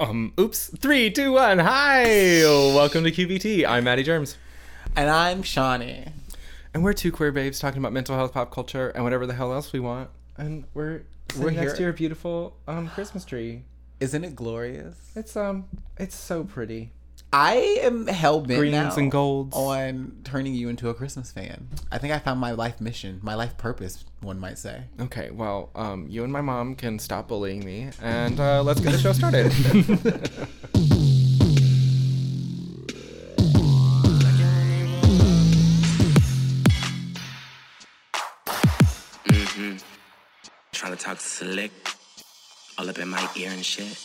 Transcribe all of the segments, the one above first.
Um, oops. Three, two, one. Hi. Welcome to QVT. I'm Maddie Germs. And I'm Shawnee. And we're two queer babes talking about mental health, pop culture, and whatever the hell else we want. And we're we're next to your beautiful um Christmas tree. Isn't it glorious? It's um it's so pretty. I am hell bent Greens now and golds. on turning you into a Christmas fan. I think I found my life mission, my life purpose, one might say. Okay, well, um, you and my mom can stop bullying me, and uh, let's get the show started. mm-hmm. Trying to talk slick, all up in my ear and shit.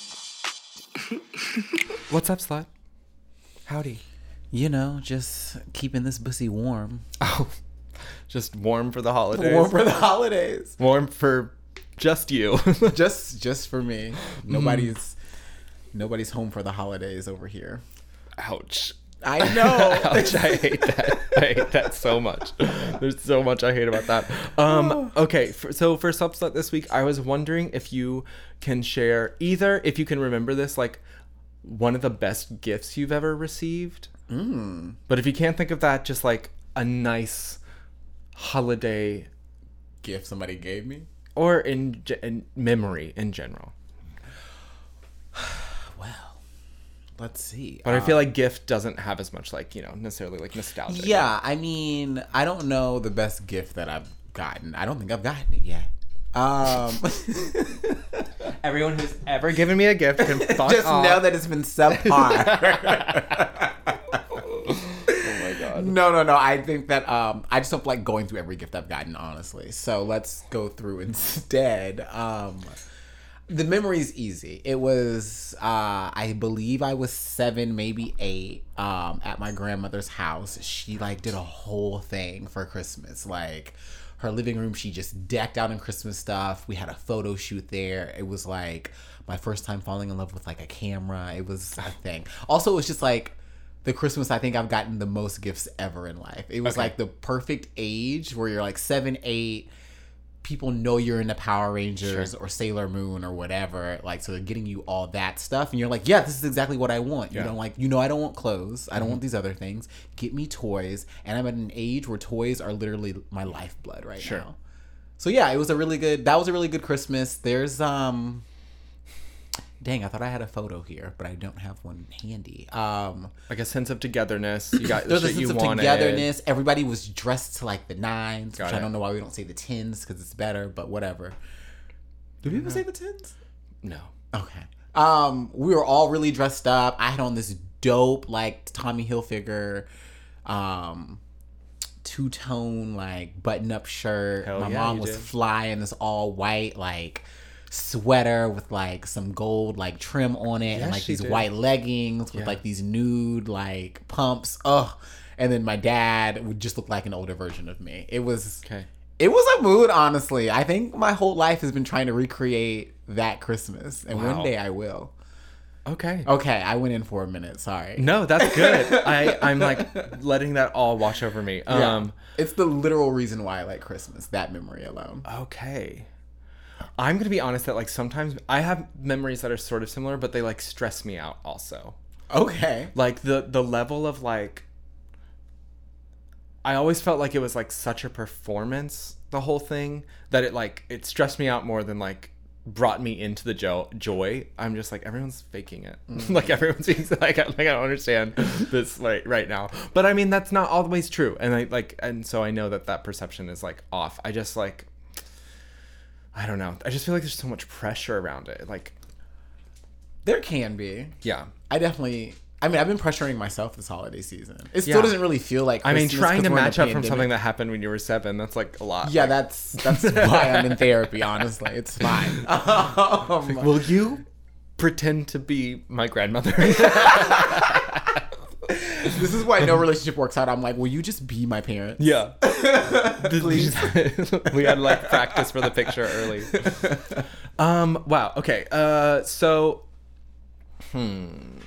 What's up, slut? Howdy. You know, just keeping this pussy warm. Oh, just warm for the holidays. Warm for the holidays. Warm for just you. just just for me. Nobody's nobody's home for the holidays over here. Ouch. I know. Ouch, I hate that. I hate that so much. There's so much I hate about that. Um, okay, for, so for Subslut this week, I was wondering if you can share either, if you can remember this, like one of the best gifts you've ever received. Mm. But if you can't think of that, just like a nice holiday Gift somebody gave me. or in, in memory in general. Well, let's see. But I feel like gift doesn't have as much like, you know, necessarily like nostalgia. Yeah, I mean, I don't know the best gift that I've gotten. I don't think I've gotten it yet. Um, Everyone who's ever given me a gift can fuck just off. know that it's been subpar. oh my god. no, no, no. I think that um, I just don't like going through every gift I've gotten, honestly. So let's go through instead. Um, the memory's easy. It was, uh, I believe I was seven, maybe eight, um, at my grandmother's house. She like did a whole thing for Christmas, like her living room. She just decked out in Christmas stuff. We had a photo shoot there. It was like my first time falling in love with like a camera. It was a thing. Also, it was just like the Christmas I think I've gotten the most gifts ever in life. It was Okay. like the perfect age where you're like seven, eight. People know you're into Power Rangers Sure. or Sailor Moon or whatever. Like, so they're getting you all that stuff, and you're like, yeah, this is exactly what I want. You Yeah. don't like, you know, I don't want clothes. I don't want these other things. Get me toys, and I'm at an age where toys are literally my lifeblood right Sure. now. So yeah, it was a really good. That was a really good Christmas. There's um. Dang, I thought I had a photo here, but I don't have one handy. Um, Like a sense of togetherness. You got the there's a sense of wanted. togetherness. Everybody was dressed to like the nines, Got which I don't know why we don't say the tens because it's better, but whatever. Do people say the tens? No. Okay. Um, we were all really dressed up. I had on this dope like Tommy Hilfiger, um, two tone like button up shirt. Hell My yeah, mom was did. flying this all white like sweater with like some gold like trim on it Yes, and like these did. white leggings with Yeah. like these nude like pumps. Ugh. And then my dad would just look like an older version of me. It was Okay. it was a mood, honestly. I think my whole life has been trying to recreate that Christmas, and Wow. one day I will. Okay. Okay, I went in for a minute. Sorry. No, that's good. I I'm like letting that all wash over me. Yeah. Um. it's the literal reason why I like Christmas. That memory alone. Okay. I'm gonna be honest that like sometimes I have memories that are sort of similar, but they like stress me out also. Okay. Like the the level of like. I always felt like it was like such a performance, the whole thing, that it like it stressed me out more than like brought me into the jo- joy. I'm just like everyone's faking it. Mm. like everyone's being like I, like I don't understand this like right now. But I mean that's not always true, and I like and so I know that that perception is like off. I just like I don't know. I just feel like there's so much pressure around it. Like There can be. yeah. I definitely. I mean, I've been pressuring myself this holiday season. It still Yeah. doesnfrom really feel like. I mean, Christmas trying 'cause to we're in a match up from pandemic. something that happened when you were seven, that's like a lot. Yeah, that's that's why I'm in therapy. Honestly, it's fine. Um, Will you pretend to be my grandmother? this is why no relationship works out. I'm like, will you just be my parent? yeah. Please. we had like practice for the picture early. Um. Wow. Okay. Uh. So. Hmm.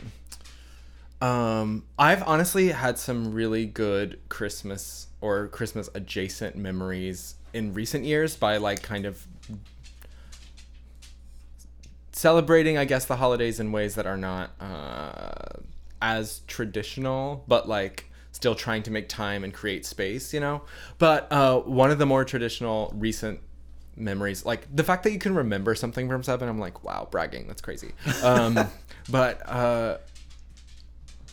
Um. I've honestly had some really good Christmas or Christmas adjacent memories in recent years by like kind of celebrating, I guess, the holidays in ways that are not uh, as traditional, but like still trying to make time and create space, you know. But uh, one of the more traditional recent memories, like the fact that you can remember something from seven, I'm like, wow, bragging, that's crazy. Um, but uh,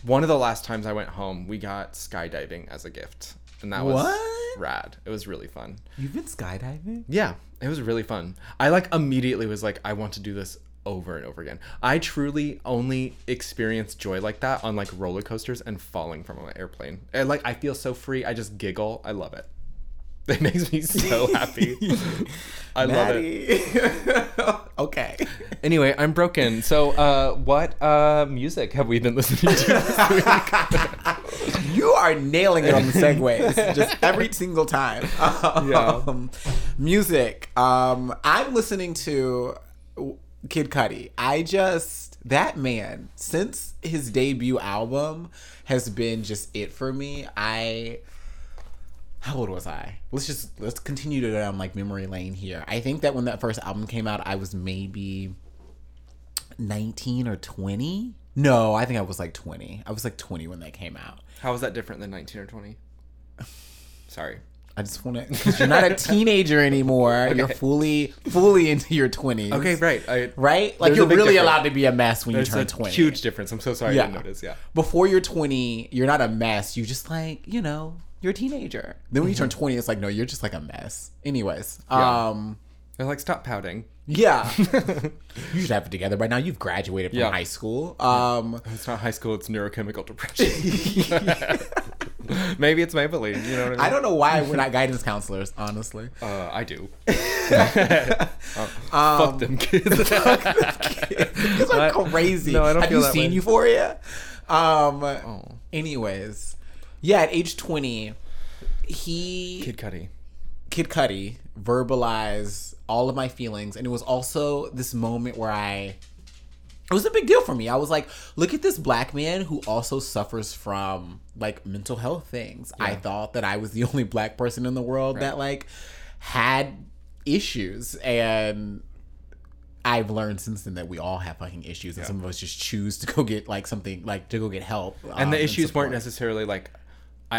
one of the last times I went home, we got skydiving as a gift, and that was What? rad. It was really fun. You've been skydiving? Yeah, it was really fun. I like immediately was like, I want to do this over and over again. I truly only experience joy like that on like roller coasters and falling from an airplane. And like I feel so free. I just giggle. I love it. It makes me so happy. I love it. Okay. Anyway, I'm broken. So, uh, what uh, music have we been listening to? You are nailing it on the segues, just every single time. Yeah. Um, music. Um, I'm listening to Kid Cudi. I just that man since his debut album has been just it for me. I how old was I? Let's just let's continue to go down like memory lane here. I think that when that first album came out, I was maybe 19 or 20. No, I think I was like 20. I was like 20 when that came out. How was that different than 19 or 20? Sorry. I just want to because you're not a teenager anymore. You're fully fully into your 20s. Okay, right. I, Right? Like you're really difference. allowed to be a mess when you There's turn a 20. huge difference. I'm so sorry I didn't notice. Yeah. Before you're 20, you're not a mess. You just like, you know, you're a teenager. Then when you turn 20, it's like, no, you're just like a mess. Anyways, Mm-hmm. Yeah. um, They're like, stop pouting. yeah. you should have it together by now. You've graduated from Yeah. high school. Um, It's not high school. It's neurochemical depression. Maybe it's Maybelline. You know what I mean? I don't know why we're not guidance counselors, honestly. Uh, I do. Um, fuck them kids. These are What? crazy. No, I don't Have you seen way. Euphoria? Um, oh, anyways, yeah, at age 20, he Kid Cudi. Kid Cudi verbalized all of my feelings, and it was also this moment where I. It was a big deal for me. I was like, look at this black man who also suffers from like mental health things. I thought that I was the only black person in the world that like had issues and I've learned since then that we all have fucking issues, and some of us just choose to go get like something like to go get help. And um, the issues support. weren't necessarily like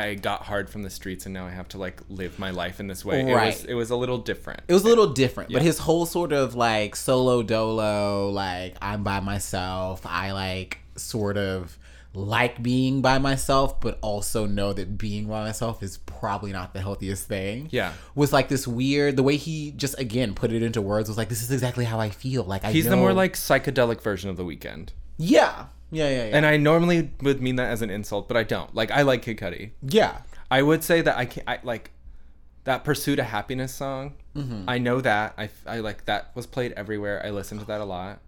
I got hard from the streets and now I have to like live my life in this way. It Right. was it was a little different. It was a little different, but his whole sort of like solo dolo, like I'm by myself. I like sort of like being by myself, but also know that being by myself is probably not the healthiest thing. Yeah. Was like this weird, the way he just again put it into words was like, this is exactly how I feel. Like I He's the more like psychedelic version of the Weeknd. Yeah. Yeah, yeah, yeah. And I normally would mean that as an insult, but I don't. Like I like Kid Cudi. yeah. I would say that I can't. I like that Pursuit of Happiness song. Mm-hmm. I know that. I, I like that was played everywhere. I listened to that a lot.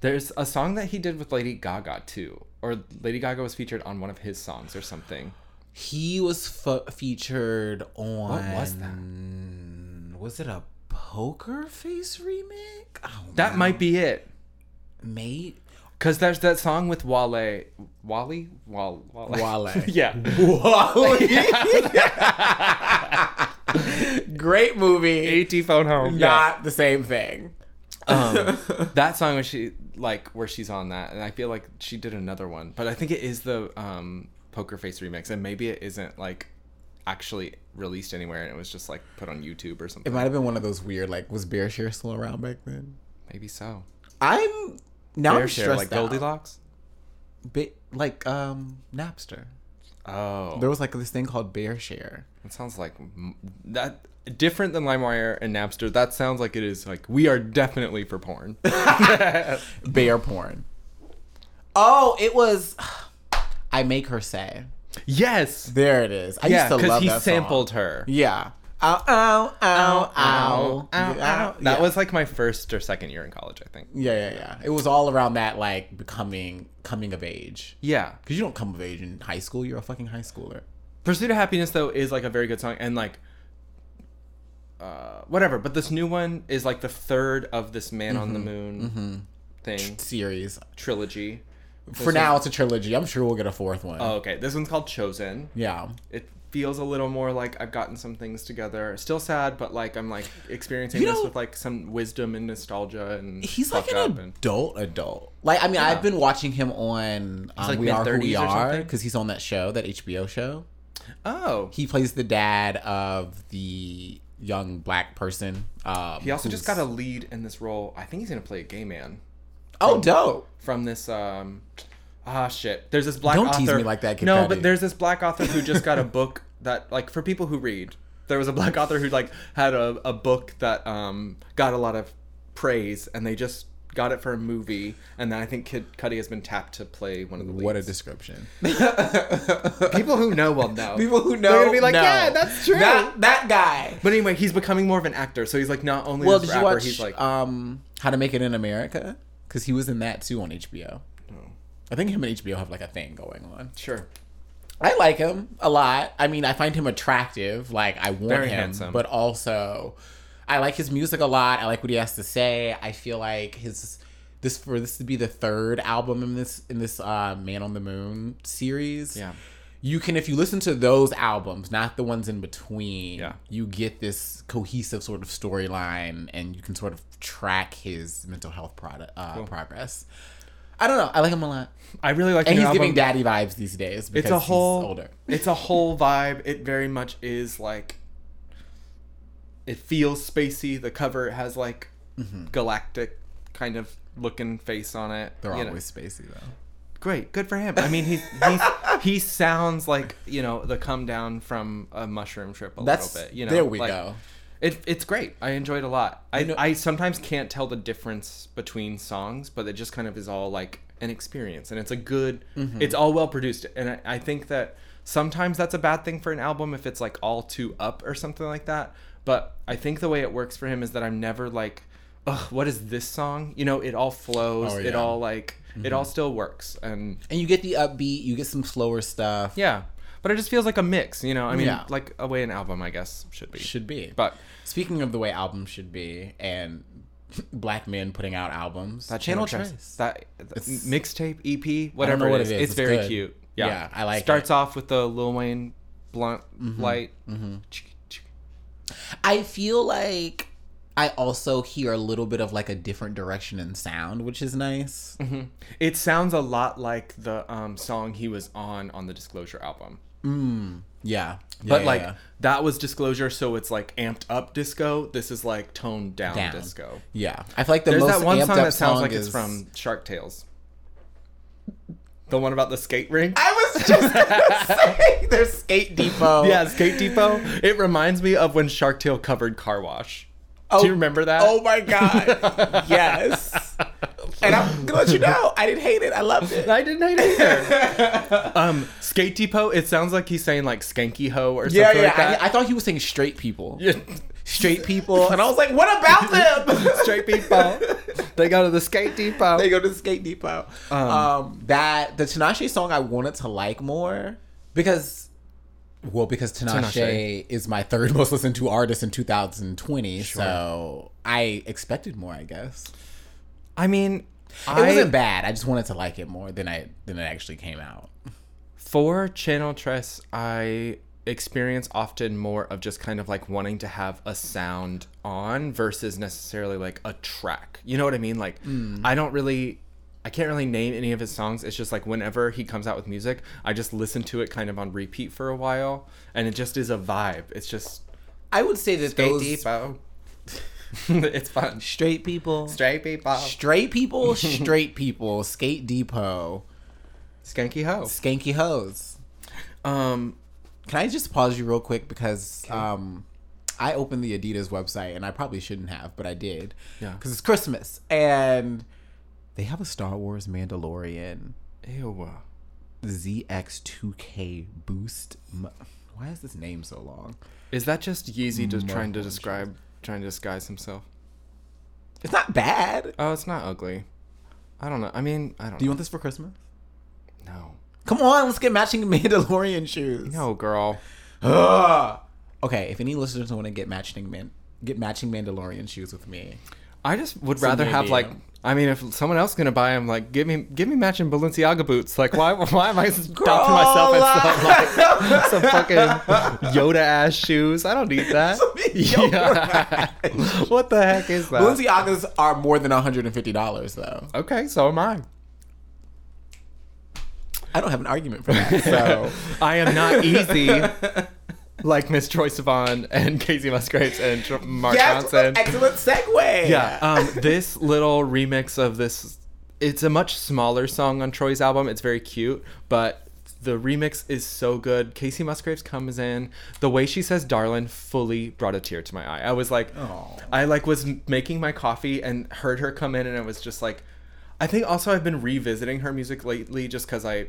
There's a song that he did with Lady Gaga too. Or Lady Gaga was featured on one of his songs or something. He was f- featured on What was that? Was it a poker face remake? Oh, That might be it. mate. Cause there's that song with Wale, Wally, Wale, Wale. Wale. yeah, Wale. Great movie. E.T. phone home. Yeah, Not the same thing. um, that song was she like where she's on that, and I feel like she did another one, but I think it is the um, Poker Face remix, and maybe it isn't like actually released anywhere, and it was just like put on YouTube or something. It might have been one of those weird, like, was Bearshare still around back then? Maybe so. I'm now I'm Fair share, like. Goldilocks. Bit like um Napster. Oh, There was like this thing called Bear Share. It sounds like m- that different than LimeWire and Napster. That sounds like it is like we are definitely for porn. Bear porn. Oh, it was. I make her say. yes. There it is. I yeah, used to because love he that sampled song. her. Yeah. Ow, ow, ow, ow. Ow, That yeah. was like my first or second year in college, I think. Yeah, yeah, yeah. It was all around that, like, becoming, coming of age. Yeah. Because you don't come of age in high school. You're a fucking high schooler. Pursuit of Happiness though is like a very good song and like uh whatever, but this new one is like the third of this Man on the Mm-hmm. Moon thing Series. trilogy. For now, it's a trilogy. I'm sure we'll get a fourth one. Oh, okay. This one's called Chosen. yeah. It feels a little more like I've gotten some things together. Still sad, but like I'm like experiencing You this with like some wisdom and nostalgia and He's like an up and adult adult. Like I mean, I've been watching him on um, like We Are Who We Are because he's on that show, that HBO show. oh. He plays the dad of the young black person. Um, He also just got a lead in this role. I think he's gonna play a gay man oh dope. from this. um Ah shit. There's this black Don't author. tease me like that, Kid No, Cudi. but there's this black author who just got a book that like for people who read. There was a black author who like had a, a book that um got a lot of praise and they just got it for a movie and then I think Kid Cudi has been tapped to play one of the leads. What a description. People who know will know. People who know They're gonna be like, know. yeah, that's true. That that guy. But anyway, he's becoming more of an actor, so he's like not only Well, this did you rapper, watch he's like um How to Make It in America? Because he was in that too on HBO. I think him and HBO have like a thing going on. sure. I like him a lot. I mean, I find him attractive. Like I want Very him, handsome. but also I like his music a lot. I like what he has to say. I feel like his this for this to be the third album in this in this uh, Man on the Moon series. Yeah. You can if you listen to those albums, not the ones in between. Yeah. You get this cohesive sort of storyline, and you can sort of track his mental health product uh, progress. I don't know. I like him a lot, I really like and he's new giving daddy vibes these days. Because It's a whole he's older. It's a whole vibe. It very much is like it feels spacey. The cover has like mm-hmm. galactic kind of looking face on it. They're you know. always spacey though. great. Good for him. I mean, he's he's he sounds like you know the come down from a mushroom trip a That's little bit. You know, there we like, go. It, it's great. I enjoy it a lot. I, know- I sometimes can't tell the difference between songs, but it just kind of is all like an experience, and it's a good. Mm-hmm. It's all well produced, and I, I think that sometimes that's a bad thing for an album if it's like all too up or something like that. But I think the way it works for him is that I'm never like, ugh, what is this song? You know, it all flows. Oh, It yeah. Mm-hmm. all like it all still works, and And you get the upbeat, you get some slower stuff. yeah. But it just feels like a mix, you know. I mean, Yeah. like a way an album, I guess, should be. Should be. But Speaking of the way albums should be, and black men putting out albums, That Channel channel Tres. tres. That mixtape, EP, whatever know what it is. it is. It's, It's very good. cute. Yeah. Yeah, I like Starts it. Starts off with the Lil Wayne blunt mm-hmm. light. Mm-hmm. I feel like I also hear a little bit of like a different direction in sound, which is nice. Mm-hmm. It sounds a lot like the um, song he was on on the Disclosure album. Mm, yeah, But Yeah, like yeah. that was Disclosure, so it's like amped up disco. This is like toned down, Down. disco. yeah, I feel like the There's most that one song that sounds song like is... it's from Shark Tales. The one about the skate rink. I was just gonna say there's Skate Depot. Yeah, Skate Depot. It reminds me of when Shark Tale covered Car Wash. Do oh, you remember that? Oh my god, yes. And I'm gonna let you know, I didn't hate it. I loved it. I didn't hate it either. um, Skate Depot. It sounds like he's saying like skanky ho or something Yeah, yeah. like that. I, I thought he was saying straight people. Yeah. Straight people, and I was like, "What about them?" Straight people. They go to the Skate Depot. they go to the skate depot. Um, that the Tinashe song I wanted to like more because, well, because Tinashe, Tinashe. is my third most listened to artist in 2020. So I expected more. I guess I mean, it I, wasn't bad. I just wanted to like it more than I than it actually came out. for Channel Tres, I experience often more of just kind of like wanting to have a sound on versus necessarily like a track. You know what I mean? Like mm. I don't really I can't really name any of his songs. It's just like whenever he comes out with music, I just listen to it kind of on repeat for a while and it just is a vibe. It's just I would say that those Depot. it's fun. straight people, Straight people. straight people, straight people, skate depot, Skanky ho. skanky hoes. Um Can I just pause you real quick because um, I opened the Adidas website and I probably shouldn't have, but I did. Yeah. Because it's Christmas and they have a Star Wars Mandalorian ew. ZX2K boost. Why is this name so long? Is that just Yeezy just trying to describe trying to disguise himself? It's not bad. Oh, it's not ugly. I don't know. I mean, I don't Do you know. want this for Christmas? No. Come on, let's get matching Mandalorian shoes. No, girl. Ugh. Okay, if any listeners want to get matching man get matching Mandalorian shoes with me, I just would So rather have like. I mean, if someone else is gonna buy them, like give me give me matching Balenciaga boots. Like, why why am I stopping myself at some like some fucking Yoda ass shoes? I don't need that. Yeah. what the heck is that? Balenciagas are more than $150 though. Okay, so am I. I don't have an argument for that. So I am not easy like Miss Troye Sivan and Kacey Musgraves and Tr- Mark yes, Ronson. excellent segue. Yeah, um, this little remix of this, it's a much smaller song on Troye's album. It's very cute, but the remix is so good. Kacey Musgraves comes in. The way she says "darling" fully brought a tear to my eye. I was like, Aw. I like was making my coffee and heard her come in, and I was just like, I think also I've been revisiting her music lately just because I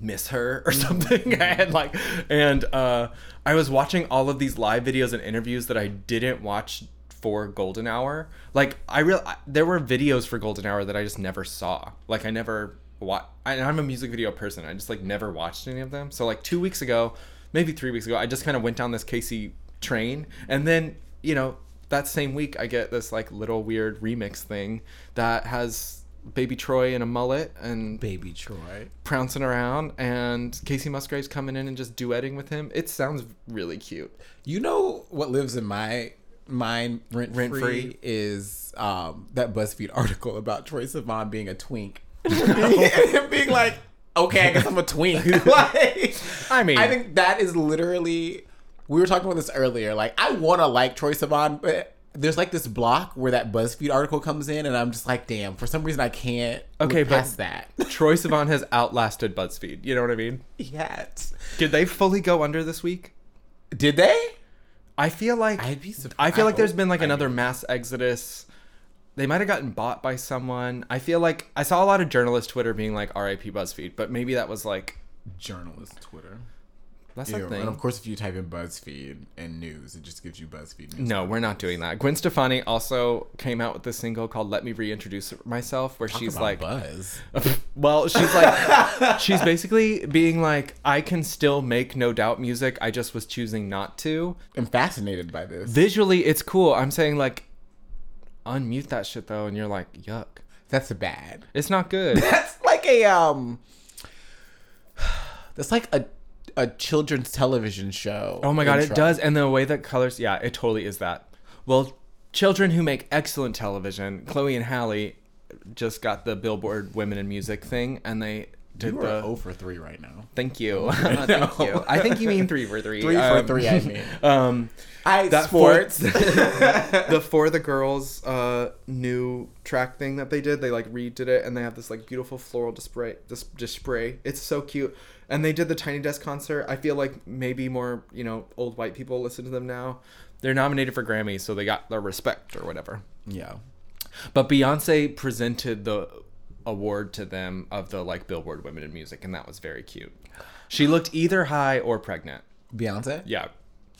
miss her or something. And like and uh i was watching all of these live videos and interviews that i didn't watch for golden hour. Like i real there were videos for golden hour that i just never saw. Like i never wa- I, i'm a music video person. I just like never watched any of them. So like two weeks ago maybe three weeks ago i just kind of went down this Kacey train. And then you know that same week i get this like little weird remix thing that has baby troye in a mullet and Baby Troye. prancing around and Kacey Musgraves coming in and just duetting with him. It sounds really cute. You know what lives in my mind rent free Rent-free? is um, that BuzzFeed article about Troye Sivan being a twink. and being like, okay, I guess I'm a twink. like, I mean- I think that is literally. We were talking about this earlier. Like, I want to like Troye Sivan, but there's like this block where that BuzzFeed article comes in, and I'm just like, damn. For some reason, I can't. Okay, but- past that. Troye Sivan has outlasted BuzzFeed. You know what I mean? Yes. Did they fully go under this week? Did they? I feel like I'd be surprised. I feel like there's been like another mass exodus. They might have gotten bought by someone. I feel like I saw a lot of journalist Twitter being like RIP BuzzFeed, but maybe that was like journalist Twitter. That's Ew. a thing. And of course, if you type in BuzzFeed and news, it just gives you BuzzFeed news. No, we're not doing that. Gwen Stefani also came out with this single called "Let Me Reintroduce Myself," where Talk she's like, Buzz. well, she's like, she's basically being like, I can still make no doubt music. I just was choosing not to. I'm fascinated by this. Visually, it's cool. I'm saying like, unmute that shit though, and you're like, yuck. That's bad. It's not good. That's like a um. That's like a a children's television show. Oh my god, it does. And the way that colors, yeah, it totally is that. Well, children who make excellent television, Chloe and Halle just got the Billboard Women in Music thing, and they did You the. are 0 for 3 right now. Thank you. Thank you. I think you mean three for three. Three for Um, three, I mean. Um, I that sports. For, the For the Girls uh, new track thing that they did, they like redid it, and they have this like beautiful floral display. This display, it's so cute. And they did the Tiny Desk concert. I feel like maybe more you know old white people listen to them now. They're nominated for Grammys, so they got their respect or whatever. yeah. But Beyonce presented the award to them of the like Billboard Women in Music, and that was very cute. She looked either high or pregnant. Beyonce Yeah,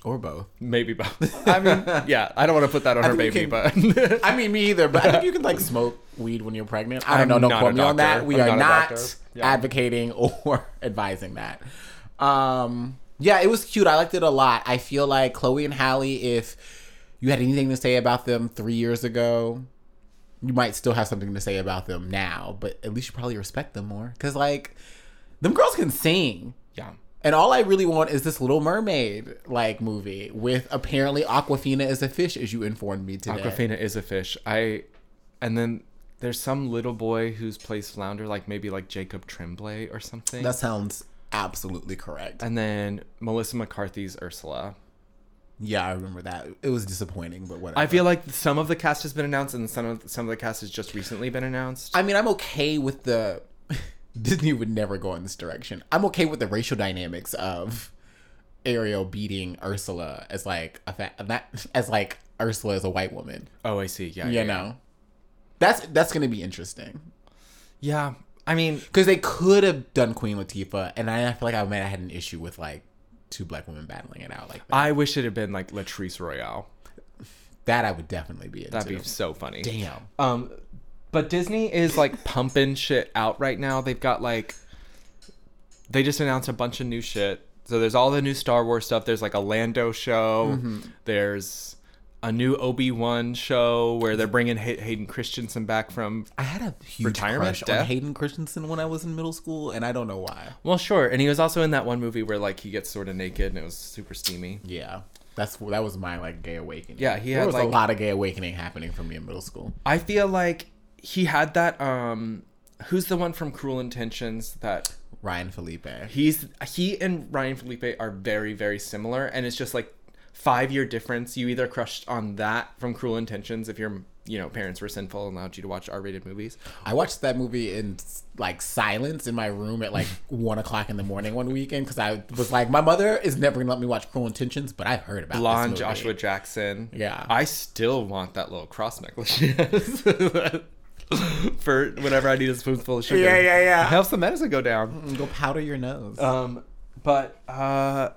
or both. maybe both. I mean, yeah, I don't want to put that on I her baby, you but I mean, me either. But I think you can like smoke weed when you're pregnant. I don't I'm know. Don't quote me on that. We I'm are not not. Yeah. advocating or advising that. Um, yeah, it was cute. I liked it a lot. I feel like Chloe and Halle, if you had anything to say about them three years ago, you might still have something to say about them now. But at least you probably respect them more because like them girls can sing. yeah. And all I really want is this Little Mermaid like movie with apparently Awkwafina as a fish, as you informed me today. Awkwafina is a fish. I, and then there's some little boy who's plays flounder, like maybe like Jacob Tremblay or something. That sounds absolutely correct. and then Melissa McCarthy's Ursula. Yeah, I remember that. It was disappointing, but whatever. I feel like some of the cast has been announced, and some of some of the cast has just recently been announced. I mean, I'm okay with the Disney would never go in this direction. I'm okay with the racial dynamics of Ariel beating Ursula as like a fa- that as like Ursula as a white woman. oh, I see. Yeah, You yeah, know, that's that's gonna be interesting Yeah, I mean, because they could have done Queen Latifah, and I feel like I might have had an issue with like two black women battling it out like that. I wish it had been like Latrice Royale. that I would definitely be into. That'd be so funny. Damn. Um, but Disney is like pumping shit out right now. They've got like, they just announced a bunch of new shit. So there's all the new Star Wars stuff. There's like a Lando show. Mm-hmm. There's a new Obi Wan show where they're bringing Hay- Hayden Christensen back from. I had a huge Retirement crush death? on Hayden Christensen when I was in middle school, and I don't know why. Well, sure, and he was also in that one movie where like he gets sort of naked and it was super steamy. Yeah, that's that was my like gay awakening. Yeah, he there had, was a lot of gay awakening happening for me in middle school. I feel like he had that. um Who's the one from Cruel Intentions that Ryan Phillippe. he's he and Ryan Phillippe are very very similar, and it's just like five year difference. You either crushed on that from Cruel Intentions if your you know parents were sinful and allowed you to watch R rated movies. I watched that movie in like silence in my room at like one o'clock in the morning one weekend because I was like, my mother is never gonna let me watch Cruel Intentions, but I've heard about Blonde. Joshua Jackson. Yeah. I still want that little cross necklace. For whenever I need a spoonful of sugar. Yeah, yeah, yeah. It helps the medicine go down. Go powder your nose. Um, but uh,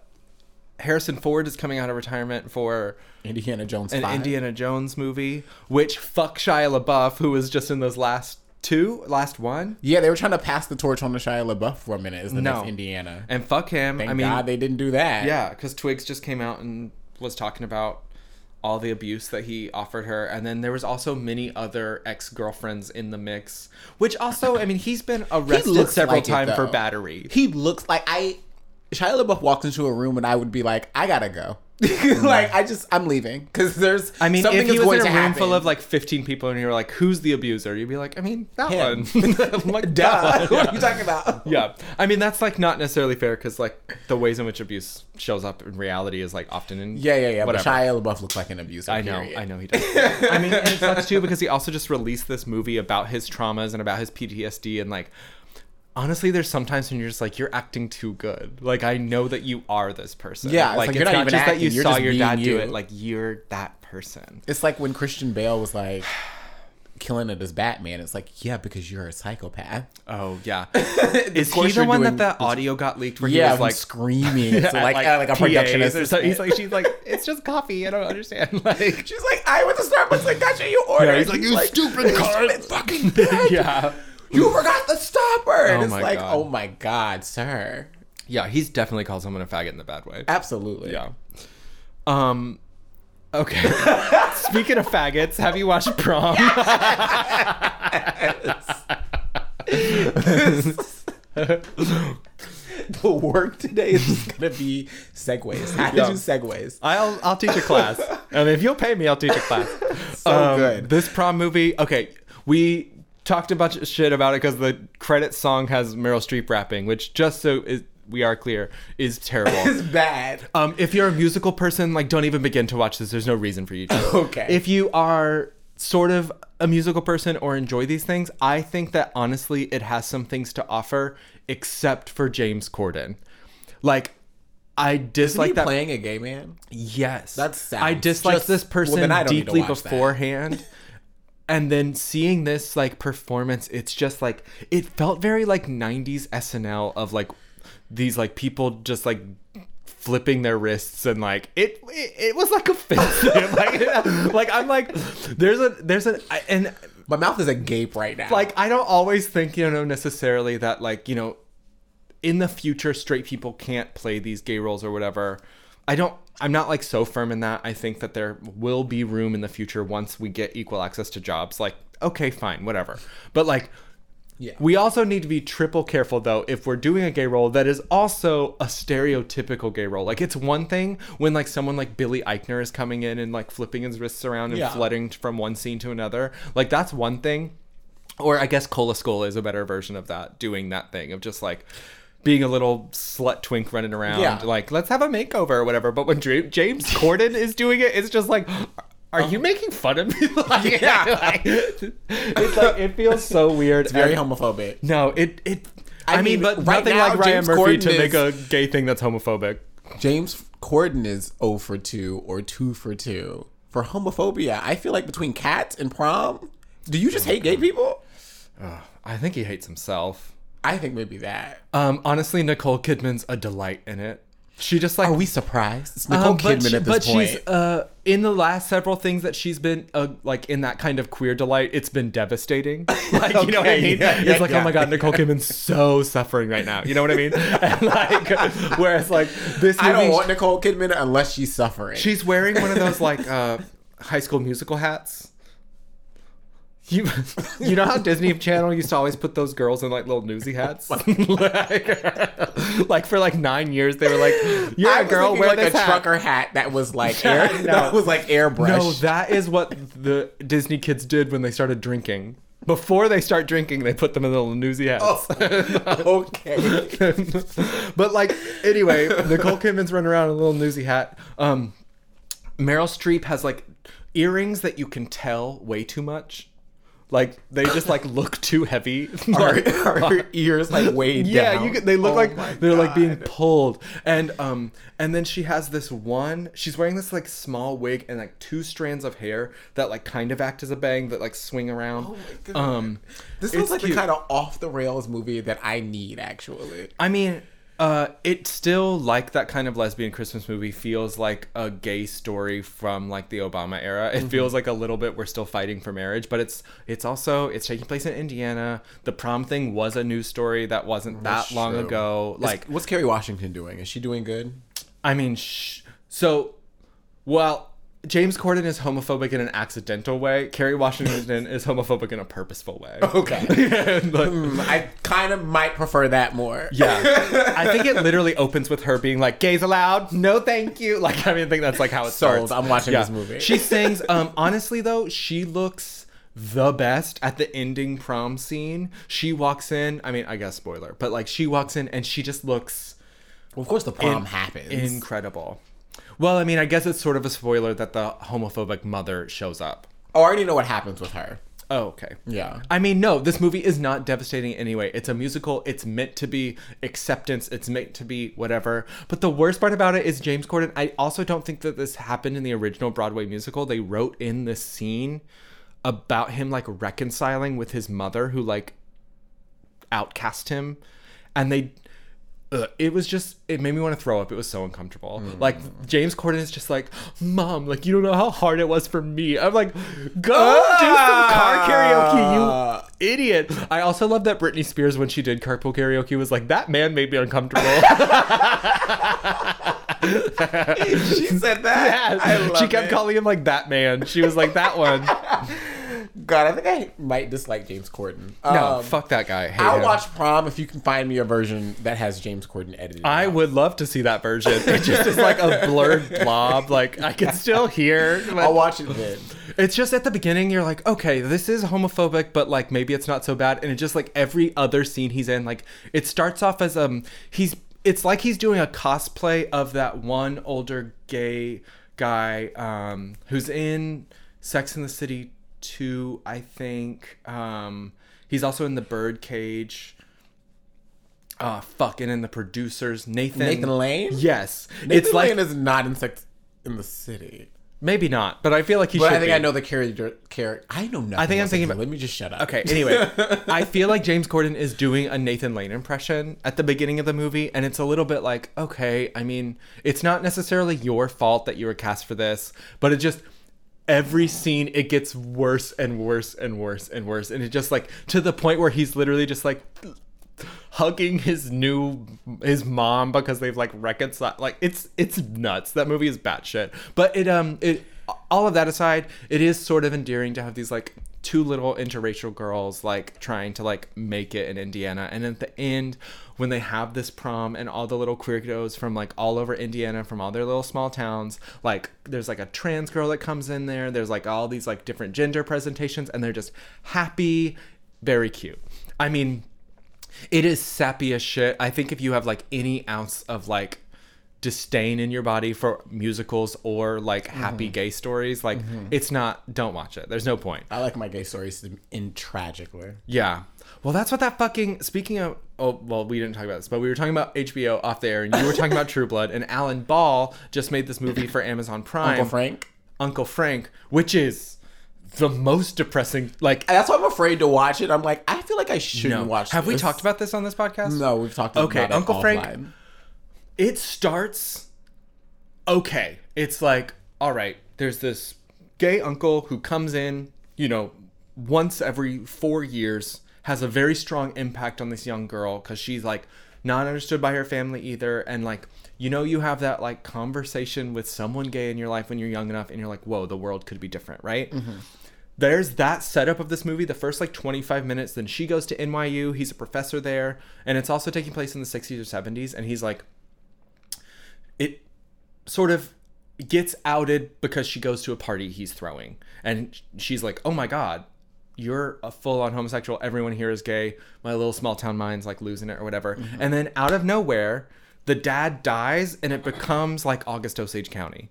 Harrison Ford is coming out of retirement for Indiana Jones. an 5. Indiana Jones movie, which fuck Shia LaBeouf, who was just in those last two, last one, Yeah, they were trying to pass the torch on to Shia LaBeouf for a minute. Is the No. next Indiana? and fuck him. Thank I mean, God they didn't do that. yeah, because Twigs just came out and was talking about all the abuse that he offered her, and then there was also many other ex girlfriends in the mix, which also, I mean, he's been arrested looks several like times for battery. he looks like I. Shia LaBeouf walks into a room and I would be like, I gotta go. like I just I'm leaving because there's I mean, something if he is was going in a room happen. full of like 15 people and you were like, who's the abuser? You'd be like, I mean, that Him. one. Like, Duh. one. what are you talking about? yeah. I mean, that's like not necessarily fair because like the ways in which abuse shows up in reality is like often in. Yeah, yeah, yeah. Whatever. But Shia LaBeouf looks like an abuser. I know, period. I know he does. I mean, and it sucks too because he also just released this movie about his traumas and about his PTSD and like. Honestly, there's sometimes when you're just like you're acting too good. Like I know that you are this person. Yeah, it's like, like, it's not not even just that you you're saw your dad do it. Like you're that person. It's like when Christian Bale was like killing it as Batman. It's like, yeah, because you're a psychopath. Oh yeah. Is he the one doing that the audio got leaked where yeah, he was like like screaming. It's at, like uh, like, a production PAs or assistant. something. He's like she's like it's just coffee. I don't understand. Like She's like, I went to Starbucks and got you your order. Yeah, he's like, "You stupid cunt." It's fucking bad. yeah. You forgot the stopper. And Oh it's like, God. oh my god, sir. Yeah, he's definitely called someone a faggot in the bad way. Absolutely. Yeah. Um okay. Speaking of faggots, have you watched prom? The work today is just gonna be segues. How to Yeah. do segues. I'll I'll teach a class. And if you'll pay me, I'll teach a class. So Um, good. This prom movie, okay, we talked a bunch of shit about it because the credit song has Meryl Streep rapping, which just so is, we are clear is terrible. It's bad. um, if you're a musical person, like don't even begin to watch this. There's no reason for you to. Okay. If you are sort of a musical person or enjoy these things, I think that honestly it has some things to offer, except for James Corden. Like, I dislike he that. playing a gay man? Yes. that's sad. I dislike this person then I don't need to deeply beforehand. And then seeing this like performance, it's just like it felt very like 90s SNL of like these like people just like flipping their wrists and like it it, it was like offensive like like I'm like there's a there's a and My mouth is agape right now. like I don't always think you know necessarily that like you know in the future straight people can't play these gay roles or whatever. I don't I'm not like so firm in that. I think that there will be room in the future once we get equal access to jobs. Like okay, fine, whatever. But like Yeah. We also need to be triple careful though if we're doing a gay role that is also a stereotypical gay role. Like it's one thing when like someone like Billy Eichner is coming in and like flipping his wrists around and Yeah. flooding from one scene to another. Like that's one thing. Or I guess Cola Skull is a better version of that, doing that thing of just like being a little slut twink running around, Yeah. like let's have a makeover or whatever. But when Dra- James Corden is doing it, it's just like, are you uh-huh. making fun of me? like, Yeah. like, it's like it feels so weird. it's very And- homophobic. no, it it. I, I mean, mean, but right nothing now, like Ryan James Murphy Corden to make a gay thing that's homophobic. James Corden is 0 for 2 or 2 for 2. For homophobia, I feel like between cats and prom, do you just oh hate gay people? I think he hates himself. I think maybe that. Um, honestly, Nicole Kidman's a delight in it. She just like Are we surprised? It's Nicole Um, but Kidman she- at this but point. she's uh in the last several things that she's been uh, like in that kind of queer delight. It's been devastating. Like you know what I mean? yeah, yeah, it's like yeah. oh my god, Nicole Kidman's so suffering right now. You know what I mean? And like whereas like this movie, I don't want Nicole Kidman unless she's suffering. she's wearing one of those like uh High School Musical hats. You, you know how Disney Channel used to always put those girls in like little newsy hats, like, like for like nine years they were like, "You're I a girl, wear like a hat." trucker hat that was like Yeah, air, no. that was like airbrush. No, that is what the Disney kids did when they started drinking. Before they start drinking, they put them in little newsy hats. Oh. okay. but like anyway, Nicole Kidman's running around in a little newsy hat. Um, Meryl Streep has like earrings that you can tell way too much. Like they just like look too heavy. Are, Like- are her ears like weighed yeah, down? you could, they look Oh like they're like being pulled, and um, and then she has this one. She's wearing this like small wig and like two strands of hair that like kind of act as a bang that like swing around. Oh my God. Um, This it's like cute. the kind of off the rails movie that I need actually. I mean, uh, it's still like that kind of lesbian Christmas movie feels like a gay story from like the Obama era. Mm-hmm. It feels like a little bit we're still fighting for marriage, but it's it's also it's taking place in Indiana. The prom thing was a news story that wasn't that That's long true. ago. Is- Like, what's Kerry Washington doing? Is she doing good? I mean, sh- so well. James Corden is homophobic in an accidental way. Kerry Washington is homophobic in a purposeful way. Okay. Hmm, I kind of might prefer that more. Yeah. I think it literally opens with her being like, gays allowed? No, thank you. Like, I mean, I think that's like how it Sold. starts. I'm watching this movie. She sings, um, honestly though, she looks the best at the ending prom scene. She walks in, I mean, I guess spoiler, but like she walks in and she just looks Well, of course, the prom in- happens. incredible. Well, I mean, I guess it's sort of a spoiler that the homophobic mother shows up. oh, I already know what happens with her. Oh, okay. Yeah. I mean, no, this movie is not devastating anyway. It's a musical. It's meant to be acceptance. It's meant to be whatever. But the worst part about it is James Corden. I also don't think that this happened in the original Broadway musical. They wrote in this scene about him like reconciling with his mother who like outcast him. And they Ugh, it was just it made me want to throw up. It was so uncomfortable. Mm. Like james corden is just like mom like you don't know how hard it was for me. I'm like go do some car karaoke you ah. idiot. I also love that britney spears when she did carpool karaoke was like that man made me uncomfortable. She said that. I love she kept it. calling him like that man. She was like that one God, I think I might dislike James Corden. no Um, fuck that guy hate I'll him. watch prom if you can find me a version that has James Corden edited. I out. would love to see that version. It just is like a blurred blob. Like I can still hear. but- I'll watch it then. It's just at the beginning, you're like, okay, this is homophobic, but like maybe it's not so bad. And it just like every other scene he's in, like it starts off as um he's it's like he's doing a cosplay of that one older gay guy um who's in Sex in the City 2, I think. Um he's also in the Birdcage. Uh fucking in the producers. Nathan Nathan Lane? Yes. Nathan it's like Lane is not in Sex in the City. maybe not, but I feel like he But should I think be. I know the character. Character. I know nothing. I think I'm thinking Sex and the about- Let me just shut up. Okay, anyway, I feel like James Corden is doing a Nathan Lane impression at the beginning of the movie, and it's a little bit like, okay, I mean, it's not necessarily your fault that you were cast for this, but it just every scene it gets worse and worse and worse and worse, and it just like to the point where he's literally just like hugging his new his mom because they've like reconciled like it's it's nuts. That movie is batshit. But it um it all of that aside it is sort of endearing to have these like two little interracial girls like trying to like make it in indiana. And at the end when they have this prom and all the little queer kiddos from like all over indiana from all their little small towns like there's like a trans girl that comes in there. There's like all these like different gender presentations and they're just happy very cute. I mean it is sappy as shit. I think if you have like any ounce of like disdain in your body for musicals or like happy mm-hmm. gay stories, like mm-hmm. it's not. Don't watch it. There's no point. I like my gay stories in end tragically. Yeah. Well, that's what that fucking. Speaking of, oh well, we didn't talk about this, but we were talking about HBO off the air, and you were talking about True Blood, and Alan Ball just made this movie for Amazon Prime, Uncle Frank. Uncle Frank, which is the most depressing. Like, That's why I'm afraid to watch it. I'm like, I feel like I shouldn't no. watch. Have we talked about this on this podcast? No, we've talked Okay, about it Uncle Frank-. It starts okay. It's like, all right, there's this gay uncle who comes in, you know, once every four years, has a very strong impact on this young girl because she's like not understood by her family either. And like you know you have that like conversation with someone gay in your life when you're young enough and you're like whoa the world could be different right? Mm-hmm. There's that setup of this movie. The first like 25 minutes then she goes to nyu he's a professor there. And it's also taking place in the 60s or 70s and he's like it sort of gets outed because she goes to a party he's throwing. And she's like oh my god you're a full-on homosexual. Everyone here is gay. My little small town mind's like losing it or whatever. Mm-hmm. And then out of nowhere the dad dies and it becomes like august osage county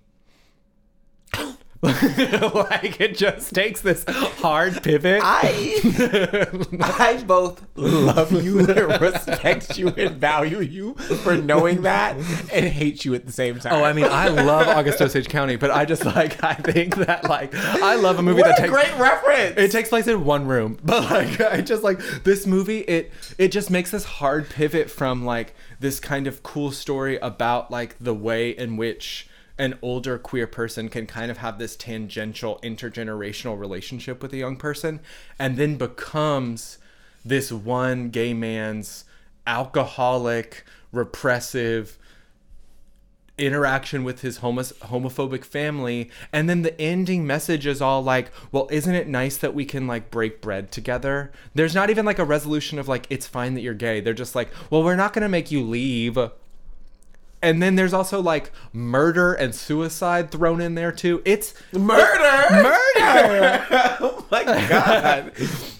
like it just takes this hard pivot I I both love you and respect you and value you for knowing that and hate you at the same time. Oh, I mean, I love August Osage County, but I just like I think that like I love a movie what that a takes great reference. it takes place in one room, but like I just like this movie. It it just makes this hard pivot from like this kind of cool story about like the way in which an older queer person can kind of have this tangential intergenerational relationship with a young person, and then becomes this one gay man's alcoholic, repressive interaction with his homos- homophobic family. And then the ending message is all like well isn't it nice that we can like break bread together? There's not even like a resolution of like it's fine that you're gay. They're just like well we're not going to make you leave and then there's also like murder and suicide thrown in there too it's murder. murder oh my god.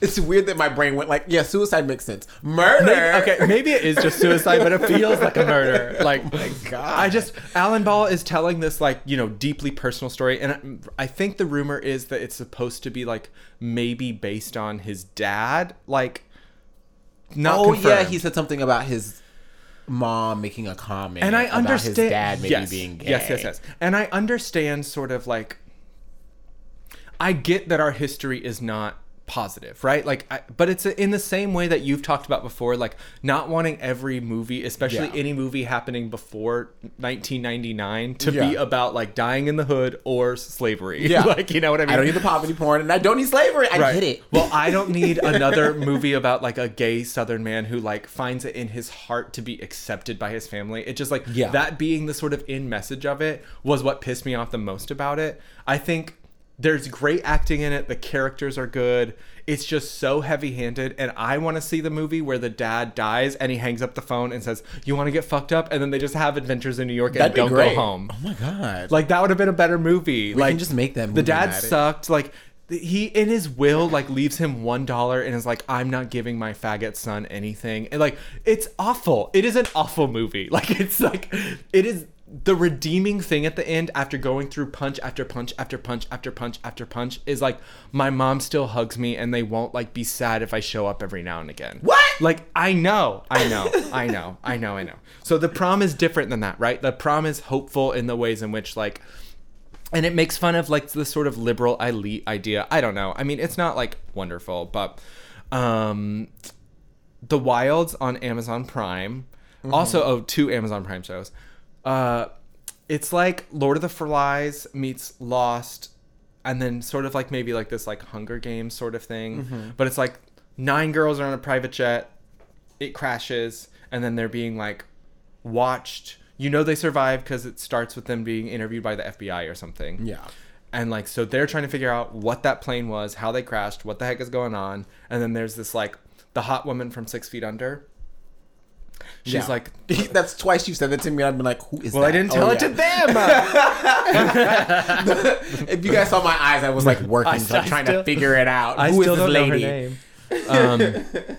it's weird that my brain went like, yeah, suicide makes sense. Murder. Maybe, okay, maybe it is just suicide, but it feels like a murder. Oh like, oh my God. I just Alan Ball is telling this like you know deeply personal story, and I think the rumor is that it's supposed to be like maybe based on his dad, like. Not Oh yeah, he said something about his mom making a comment and I about understand his dad maybe yes, being gay. Yes, yes, yes. And I understand sort of like I get that our history is not positive, right? Like I, but it's in the same way that you've talked about before like not wanting every movie, especially Yeah. any movie happening before 1999 to be about like dying in the hood or slavery. Yeah. like you know what I mean? I don't need the poverty porn and I don't need slavery. I Right. get it. Well, I don't need another movie about like a gay Southern man who like finds it in his heart to be accepted by his family. It just like Yeah. that being the sort of in message of it was what pissed me off the most about it. I think there's great acting in it. The characters are good. It's just so heavy-handed, and I want to see the movie where the dad dies and he hangs up the phone and says, "You want to get fucked up?" and then they just have adventures in New York and That'd be don't great. go home. Oh my god. Like that would have been a better movie. We like can just make that The dad sucked. Like he in his will like leaves him one dollar and is like, I'm not giving my faggot son anything. And like it's awful. It is an awful movie. Like it's like it is the redeeming thing at the end after going through punch after punch after punch after punch after punch is like my mom still hugs me and they won't like be sad if I show up every now and again. What? Like I know, I know, I know, I know, I know. So the prom is different than that, right? The prom is hopeful in the ways in which like and it makes fun of like the sort of liberal elite idea. I don't know. I mean, it's not like wonderful, but um The Wilds on Amazon Prime. Also, oh, two Amazon Prime shows. Uh it's like Lord of the Flies meets Lost and then sort of like maybe like this like Hunger Games sort of thing. But it's like nine girls are on a private jet. It crashes and then they're being like watched. You know they survive because it starts with them being interviewed by the FBI or something. Yeah. And like so they're trying to figure out what that plane was, how they crashed, what the heck is going on. And then there's this like the hot woman from Six Feet Under. She's Yeah. like That's twice you said that to me. I've been like, who is Well, that? I didn't Oh, tell it yeah. to them. if you guys saw my eyes, I was like working, so I'm still- trying to figure it out. I Who is still this don't lady? know her name. Um,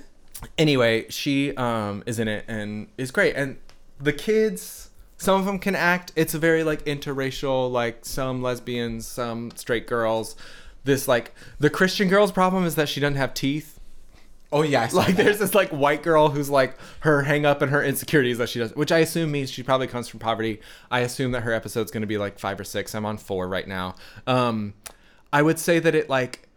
anyway, she um, is in it and is great. And the kids, some of them can act. It's a very like interracial, like some lesbians, some straight girls. This like the Christian girl's problem is that she doesn't have teeth. Oh yeah, Like that. there's this like white girl who's like her hang up and her insecurities that she does, which I assume means she probably comes from poverty. I assume that her episode's going to be like five or six. I'm on four right now. Um, I would say that it like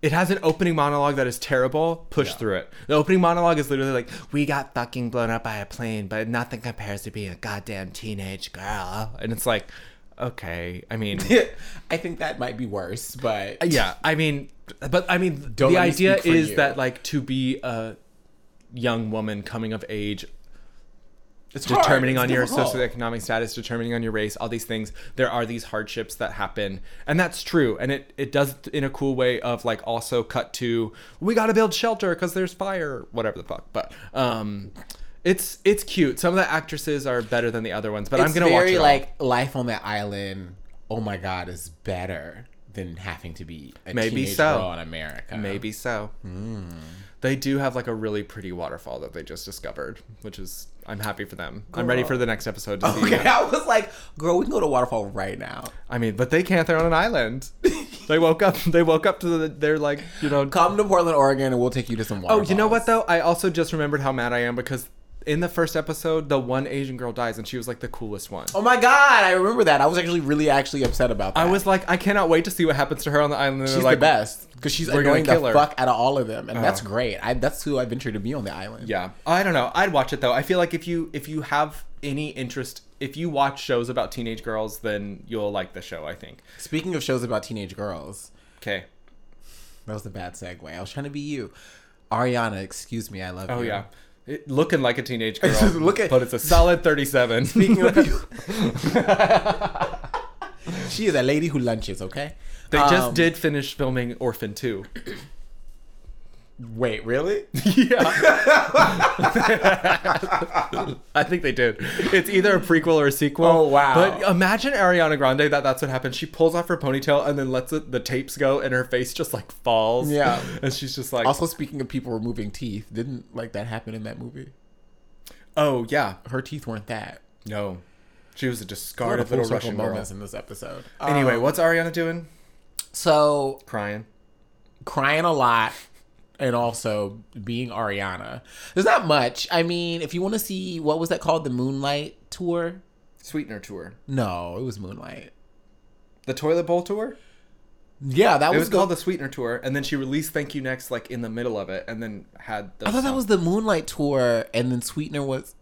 it has an opening monologue that is terrible. Push Yeah. through it. The opening monologue is literally like, "We got fucking blown up by a plane, but nothing compares to being a goddamn teenage girl." And it's like, okay. I mean, I think that might be worse, but yeah. I mean, but I mean, Don't the idea is you. that like to be a young woman coming of age it's hard. determining It's on your socioeconomic status, determining on your race, all these things. There are these hardships that happen, and that's true. And it it does in a cool way of like also cut to we got to build shelter because there's fire, whatever the fuck. But um, it's it's cute. Some of the actresses are better than the other ones, but I'm gonna watch very it all. like life on that island. Oh my god, is better than having to be a Maybe teenage so. girl in America. Maybe so. Hmm. They do have like a really pretty waterfall that they just discovered, which is I'm happy for them. I'm ready for the next episode to see. Okay, I was like, girl, we can go to waterfall right now. I mean, but they can't. They're on an island. they woke up. They woke up to the. They're like, you know. Come to Portland, Oregon, and we'll take you to some oh, you know what though? I also just remembered how mad I am because in the first episode, the one Asian girl dies, and she was like the coolest one. Oh my god, I remember that. I was actually really actually upset about that. I was like, I cannot wait to see what happens to her on the island. And She's like, the best because she's "We're annoying the her." fuck out of all of them, and that's Oh. great. I, that's who I venture to be on the island. Yeah, I don't know. I'd watch it though. I feel like if you if you have any interest, if you watch shows about teenage girls, then you'll like the show. I think. Speaking of shows about teenage girls, Okay. that was a bad segue. I was trying to be you, Ariana. Excuse me, I love Oh you. yeah. It, looking like a teenage girl, Look at- but it's a solid thirty-seven. Speaking of you, she is a lady who lunches. Okay. they just Um, did finish filming Orphan Two. Wait, really? Yeah. I think they did. It's either a prequel or a sequel. Oh, wow. But imagine Ariana Grande that that's what happened. She pulls off her ponytail and then lets it, the tapes go and her face just like falls. Yeah. And she's just like, Also, speaking of people removing teeth, didn't like that happen in that movie? oh, yeah. Her teeth weren't that. No. She was a What a discarded little circle Russian girl. moments in this episode. Anyway, Um, what's Ariana doing? so Crying. crying a lot and also being Ariana. There's not much. I mean, if you want to see what was that called, the Moonlight tour? Sweetener tour. No, it was Moonlight. The toilet bowl tour? Yeah, that It was, was the- called the Sweetener tour, and then she released Thank You Next like in the middle of it, and then had the. I thought that was the Moonlight tour, and then Sweetener was.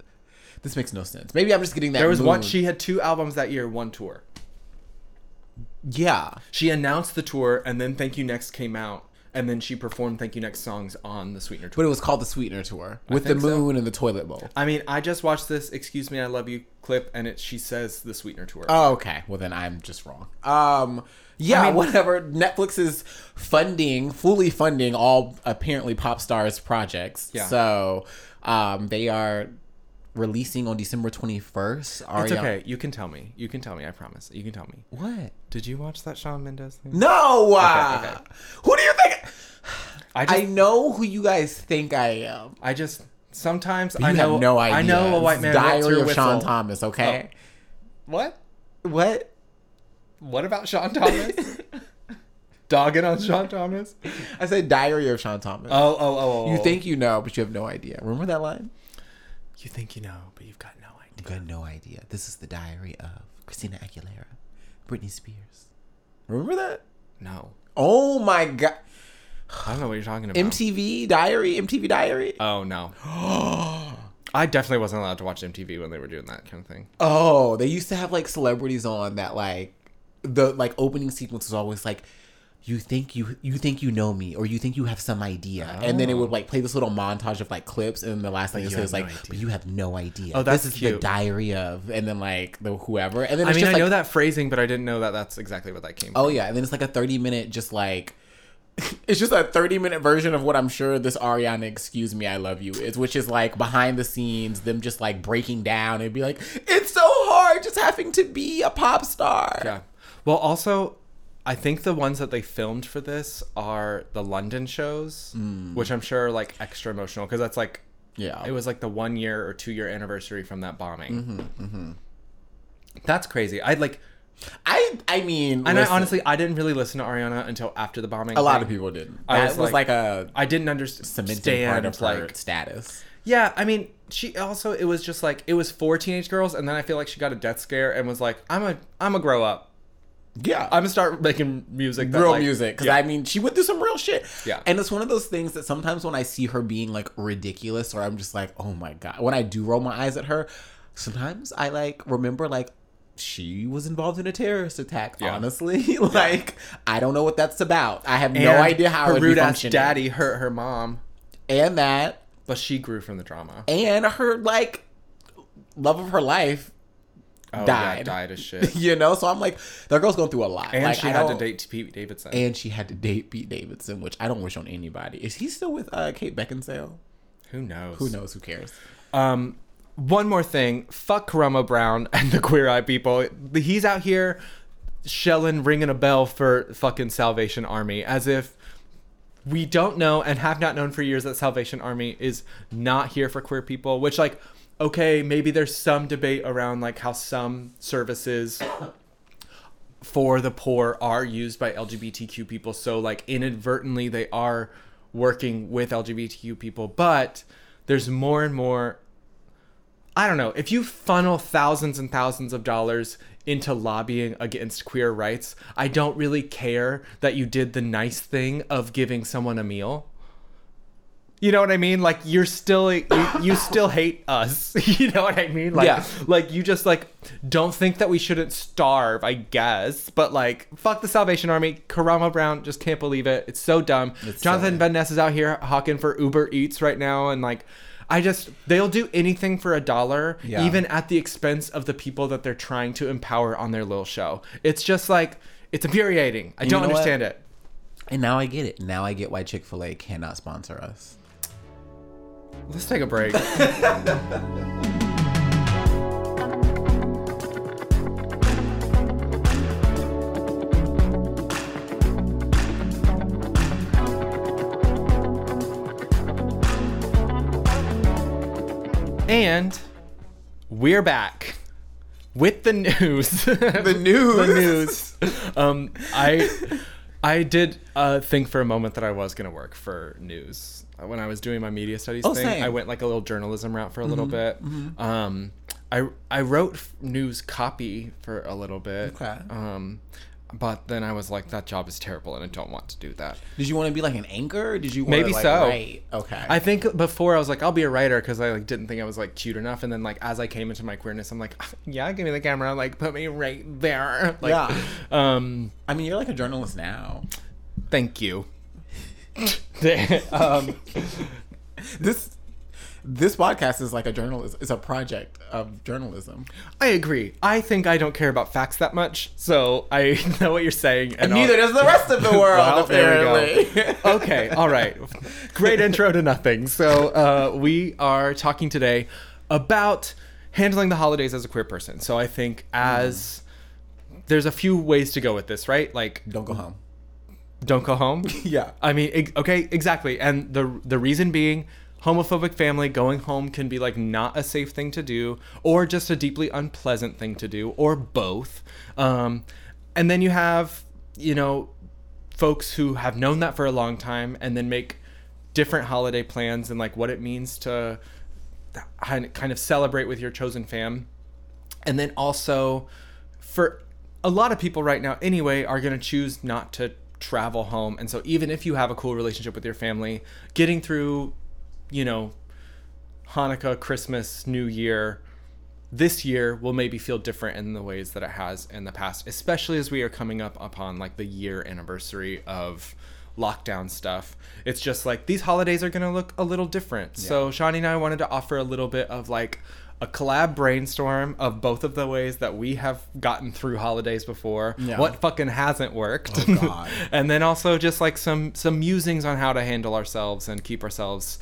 This makes no sense. Maybe I'm just getting that. There was one. She had two albums that year, one tour. Yeah, She announced the tour, and then Thank You Next came out, and then she performed Thank You Next songs on the Sweetener tour. but it was called the Sweetener tour with the think so. moon and the toilet bowl. I mean, I just watched this "Excuse Me, I Love You" clip, and it she says the Sweetener tour. Oh, okay. Well, then I'm just wrong. Um, yeah, I mean- whatever. Netflix is funding, fully funding all apparently pop stars projects. Yeah. So, um, they are releasing on December 21st. Ariana- it's okay. You can tell me. You can tell me. I promise. You can tell me. What? Did you watch that Shawn Mendes thing? No. Uh, okay. Who do you think? I just, I know who you guys think I am. I just sometimes You I know have no idea. I know a white man Diary your of Sean. Thomas. Okay. Oh. What? What? What about Sean Thomas? Dogging on Sean Thomas? I said Diary of Sean Thomas. Oh, oh, oh, oh. You oh. think you know, but you have no idea. Remember that line? you think you know, but you've got no idea. You've got no idea. This is the diary of Christina Aguilera, Britney Spears. Remember that? No. Oh my god. I don't know what you're talking about. MTV Diary? MTV Diary? oh no. I definitely wasn't allowed to watch MTV when they were doing that kind of thing. Oh, they used to have like celebrities on that like the like opening sequence was always like you think you you think you know me or you think you have some idea and then it would like play this little montage of like clips and the last thing it you says have like idea. but you have no idea Oh, that's this is cute. the diary of and then like the whoever and then I it's mean, just I like know that phrasing, but I didn't know that that's exactly what that came Oh from. yeah, and then it's like a thirty minute, just like it's just a thirty minute version of what I'm sure this Ariana "Excuse Me, I Love You" is, which is like behind the scenes, them just like breaking down and be like, "It's so hard just having to be a pop star." Yeah. Well, also, I think the ones that they filmed for this are the London shows, mm. which I'm sure are like extra emotional because that's like yeah. it was like the one year or two year anniversary from that bombing. Mm-hmm, mm-hmm. That's crazy. I'd like, I I mean, and listen, I honestly I didn't really listen to Ariana until after the bombing. a lot thing. of people didn't. I That was was, like- like, a I didn't understand part of her status. yeah. I mean, she also it was just like it was for teenage girls, and then I feel like she got a death scare and was like, I'm a I'm a grow up. Yeah, I'm gonna start making music. That, real like- music because Yeah. I mean she went through some real shit. Yeah. and it's one of those things that sometimes when I see her being like ridiculous, or I'm just like, oh my god. When I do roll my eyes at her, sometimes I like remember like she was involved in a terrorist attack. Yeah. Honestly, like I don't know what that's about. I have no idea how her rude ass daddy hurt her mom, and that, but she grew from the drama. and her like love of her life. Oh, died. Yeah, died as shit. You know, so I'm like, that girl's going through a lot. And Like, she I had to date Pete Davidson. and she had to date Pete Davidson, which I don't wish on anybody. Is he still with uh, Kate Beckinsale? Who knows? Who knows? Who cares? Um, one more thing. Fuck Karamo Brown and the Queer Eye people. He's out here shelling, ringing a bell for fucking Salvation Army as if we don't know and have not known for years that Salvation Army is not here for queer people, which, like, okay, maybe there's some debate around, like, how some services for the poor are used by LGBTQ people. So, like, inadvertently, they are working with LGBTQ people, but there's more and more. I don't know. If you funnel thousands and thousands of dollars into lobbying against queer rights, I don't really care that you did the nice thing of giving someone a meal. You know what I mean? Like you're still you, you still hate us. You know what I mean? Like Yeah. like you just like don't think that we shouldn't starve, I guess. But like fuck the Salvation Army. Karamo Brown just can't believe it. It's so dumb. It's Jonathan silly. Van Ness is out here hawking for Uber Eats right now and like I just they'll do anything for a dollar, Yeah. even at the expense of the people that they're trying to empower on their little show. It's just like it's infuriating. I You don't know what? understand it. And now I get it. Now I get why Chick Fil A cannot sponsor us. Let's take a break. and we're back with the news. the news. the news. Um, I I did uh, think for a moment that I was gonna work for news when I was doing my media studies Oh, thing. same. I went like a little journalism route for a little bit. Um, I I wrote news copy for a little bit. Okay. Um, but then I was like, that job is terrible, and I don't want to do that. Did you want to be like an anchor? Did you want Maybe to, like, so. write? Okay. I think before I was like, I'll be a writer because I like didn't think I was like cute enough, and then like as I came into my queerness, I'm like, yeah, give me the camera, like put me right there. Like, Yeah. Um, I mean, you're like a journalist now. thank you. um, This this podcast is like a journalist. It's a project of journalism. I agree. I think I don't care about facts that much, so I know what you're saying. And I'll- neither does the rest of the world, Well, apparently. okay, all right. Great intro to nothing. So, uh, we are talking today about handling the holidays as a queer person. So, I think as there's a few ways to go with this, right? Like, Don't go home. don't go home. Yeah. I mean, okay, exactly. And the the reason being homophobic family going home can be like not a safe thing to do or just a deeply unpleasant thing to do or both. Um and then you have, you know, folks who have known that for a long time and then make different holiday plans and like what it means to kind of celebrate with your chosen fam and then also for a lot of people right now anyway are going to choose not to travel home and so even if you have a cool relationship with your family getting through you know hanukkah christmas new year this year will maybe feel different in the ways that it has in the past especially as we are coming up upon like the year anniversary of lockdown stuff it's just like these holidays are going to look a little different so shawnee and i wanted to offer a little bit of like a collab brainstorm of both of the ways that we have gotten through holidays before Yeah. what fucking hasn't worked Oh, God. and then also just like some some musings on how to handle ourselves and keep ourselves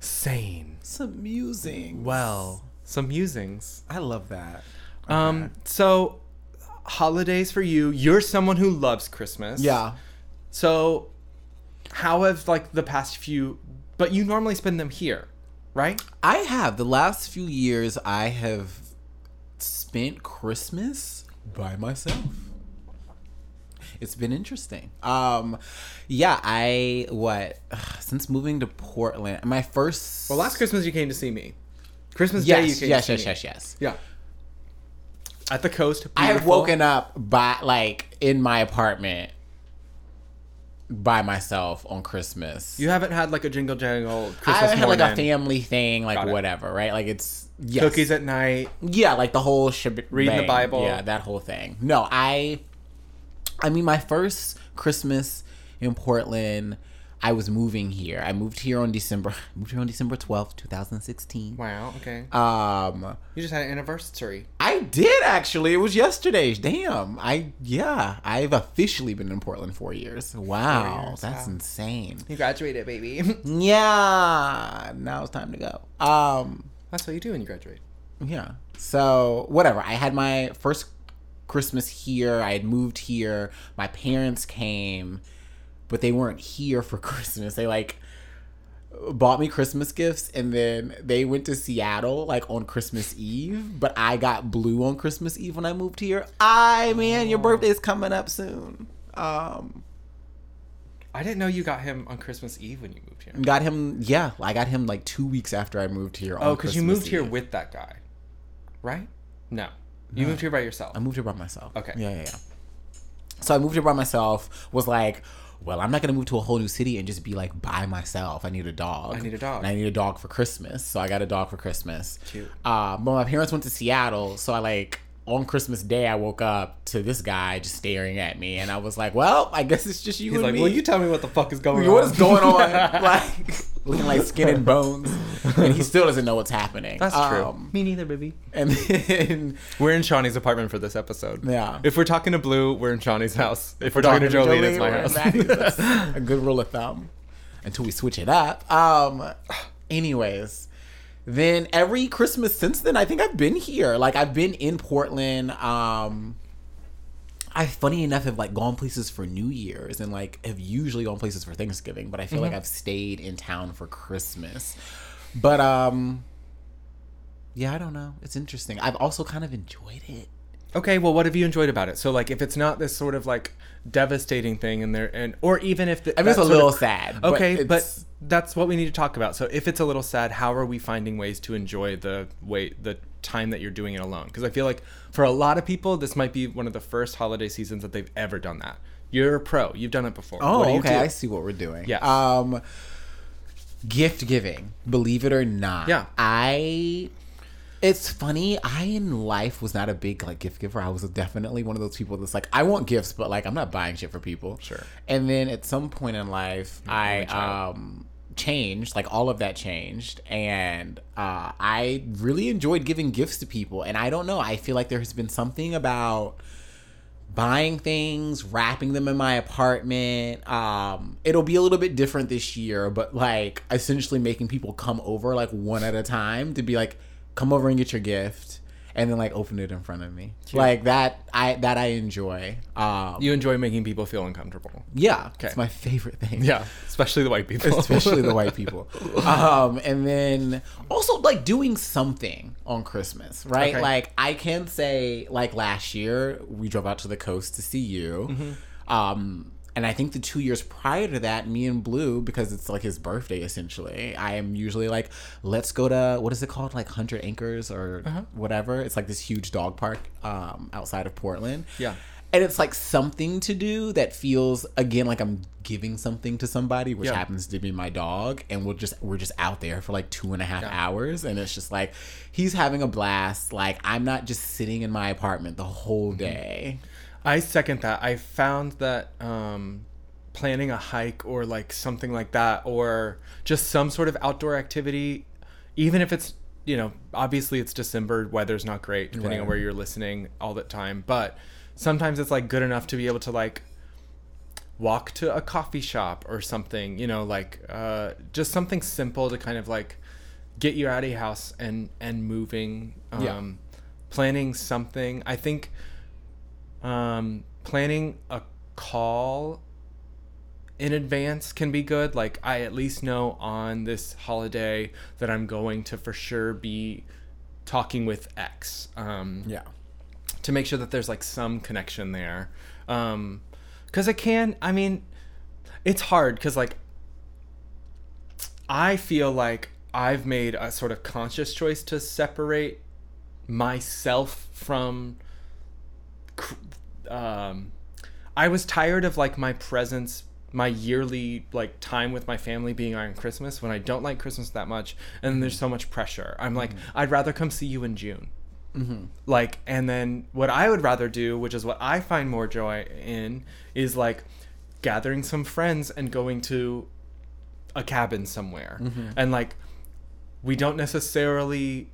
sane Some musings. well some musings I love that. um so holidays for you you're someone who loves christmas Yeah. so how have like the past few but you normally spend them here right I have. The last few years, I have spent Christmas by myself. It's been interesting. Um, yeah, I what since moving to Portland, my first. well last christmas you came to see me christmas day you yes, came yes, to yes, see me yes, yes. yeah at the coast I have woken up by like in my apartment by myself on Christmas. You haven't had like a jingle jangle I Christmas had like a family thing, like whatever, right? Like it's yes. cookies at night. Yeah, like the whole shib- Reading the. Bible. Yeah, that whole thing. No, I I mean my first Christmas in Portland, I was moving here. I moved here on December moved here on December 12th, 2016. Wow. Okay. Um You just had an anniversary. I did actually. It was yesterday. Damn. I yeah, I've officially been in Portland 4 years. Wow. years, that's wow. insane. You graduated, baby. Yeah. Now it's time to go. Um That's what you do when you graduate. Yeah. So whatever. I had my first Christmas here. I had moved here. My parents came, but they weren't here for Christmas. They like bought me Christmas gifts and then they went to Seattle like on Christmas Eve, but I got blue on Christmas Eve when I moved here. I man, your birthday's coming up soon. Um I didn't know you got him on Christmas Eve when you moved here. got him yeah, I got him like 2 weeks after I moved here Oh, because you moved here with that guy, right? No, you moved here by yourself. I moved here by myself. Okay. Yeah, yeah, yeah. So I moved here by myself. Was like, well, I'm not gonna move to a whole new city and just be like by myself. I need a dog. I need a dog. And I need a dog for Christmas. So I got a dog for Christmas. Cute. Uh, but my parents went to Seattle, so I like on Christmas Day I woke up to this guy just staring at me, and I was like, well, I guess it's just you He's and like, me. "Will you tell me what the fuck is going on?" what is going on? like looking like skin and bones, and he still doesn't know what's happening. That's true. Um, Me neither, baby. and then We're in Shawnee's apartment for this episode. Yeah. If we're talking to Blue, we're in Shawnee's house. If we're talking to Jolene, it's my house. A good rule of thumb until we switch it up. Um, anyways, then every Christmas since then, I think I've been here. Like I've been in Portland. Um, I funny enough have like gone places for New Year's and like have usually gone places for Thanksgiving, but I feel Mm-hmm. like I've stayed in town for Christmas. But um, yeah, I don't know. It's interesting. I've also kind of enjoyed it. Okay, well, what have you enjoyed about it? So, like, if it's not this sort of like devastating thing, and there, and or even if the, I mean, it's a little of- sad. Okay, but, it's- that's what we need to talk about. So, if it's a little sad, how are we finding ways to enjoy the way the time that you're doing it alone? Because I feel like for a lot of people, this might be one of the first holiday seasons that they've ever done that. You're a pro. You've done it before. Oh, What do you okay. do? I see what we're doing. Yes. Um, gift giving, believe it or not. Yeah. I. It's funny. I in life was not a big like gift giver. I was definitely one of those people that's like, I want gifts, but like I'm not buying shit for people. Sure. And then at some point in life, I um changed. Like all of that changed, and uh, I really enjoyed giving gifts to people. And I don't know. I feel like there has been something about buying things, wrapping them in my apartment. Um, it'll be a little bit different this year, but like essentially making people come over like one at a time to be like, come over and get your gift, and then like open it in front of me. Like that, I that I enjoy. Um, You enjoy making people feel uncomfortable. yeah, it's my favorite thing. Yeah, especially the white people. especially the white people. Um, and then also like doing something on Christmas, right? Okay. Like I can say, like last year we drove out to the coast to see you. Mm-hmm. Um, and I think the two years prior to that, me and Blue, because it's like his birthday essentially, I am usually like, let's go to what is it called, like Hundred Acres or Uh-huh. whatever. It's like this huge dog park um, outside of Portland. Yeah. And it's like something to do that feels again like I'm giving something to somebody, which Yeah. happens to be my dog, and we'll just we're just out there for like two and a half hours, and it's just like he's having a blast. Like I'm not just sitting in my apartment the whole day. I second that. I found that um, planning a hike or like something like that, or just some sort of outdoor activity, even if it's you know obviously it's December, weather's not great depending on where you're listening all the time, but sometimes it's like good enough to be able to like walk to a coffee shop or something, you know, like uh, just something simple to kind of like get you out of your house and and moving. Um, Yeah. Planning something. I think um, planning a call in advance can be good. Like I at least know on this holiday that I'm going to for sure be talking with X. Um, Yeah. to make sure that there's like some connection there um because it can i mean it's hard because like i feel like i've made a sort of conscious choice to separate myself from um i was tired of like my presence my yearly like time with my family being on Christmas when I don't like Christmas that much and there's so much pressure. I'm like, mm-hmm. I'd rather come see you in June. Mm-hmm. Like, and then what I would rather do, which is what I find more joy in, is like gathering some friends and going to a cabin somewhere. Mm-hmm. And like, we don't necessarily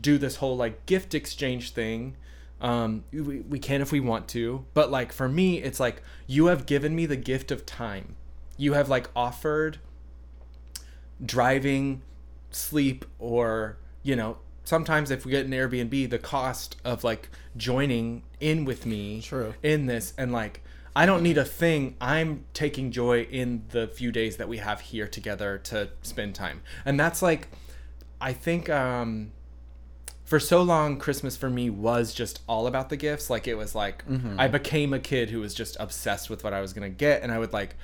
do this whole like gift exchange thing. Um, we, we can if we want to, but like for me, it's like you have given me the gift of time. You have like offered driving, sleep, or you know, sometimes if we get an Airbnb, the cost of like joining in with me True. in this and like I don't need a thing. I'm taking joy in the few days that we have here together to spend time. And that's like I think um for so long Christmas for me was just all about the gifts. Like it was like mm-hmm. I became a kid who was just obsessed with what I was going to get and I would like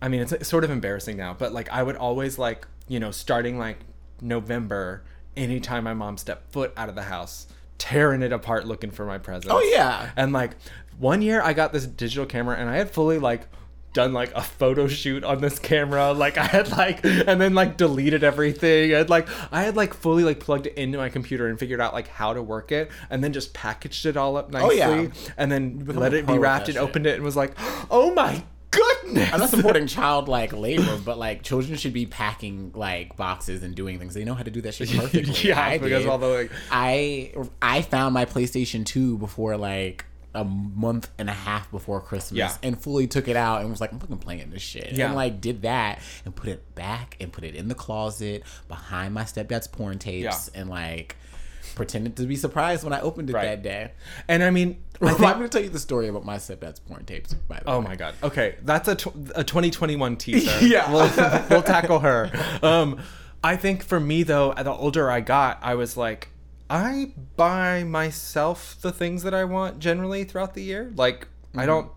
I mean, it's sort of embarrassing now, but like I would always like, you know, starting like November, anytime my mom stepped foot out of the house, tearing it apart looking for my presents. Oh, yeah. And like one year I got this digital camera and I had fully like done like a photo shoot on this camera. Like I had like and then like deleted everything. I had like I had like fully like plugged it into my computer and figured out like how to work it and then just packaged it all up oh, nicely yeah. and then let it be wrapped and shit. opened it and was like, "Oh my goodness." I'm not supporting child like labor, but like children should be packing like boxes and doing things. They know how to do that shit perfectly. Yeah, I because did. all the, like- I I found my PlayStation 2 before like a month and a half before Christmas Yeah. and fully took it out and was like, I'm fucking playing this shit. Yeah. And like did that and put it back and put it in the closet behind my stepdad's porn tapes and like pretended to be surprised when I opened it Right. that day. And I mean, I I'm going to tell you the story about my stepdad's porn tapes, by the oh way. my god. Okay, that's a, tw- a 2021 teaser. Yeah. we'll, we'll tackle her. Um, I think for me though, the older I got, I was like, I buy myself the things that I want generally throughout the year. Like I don't.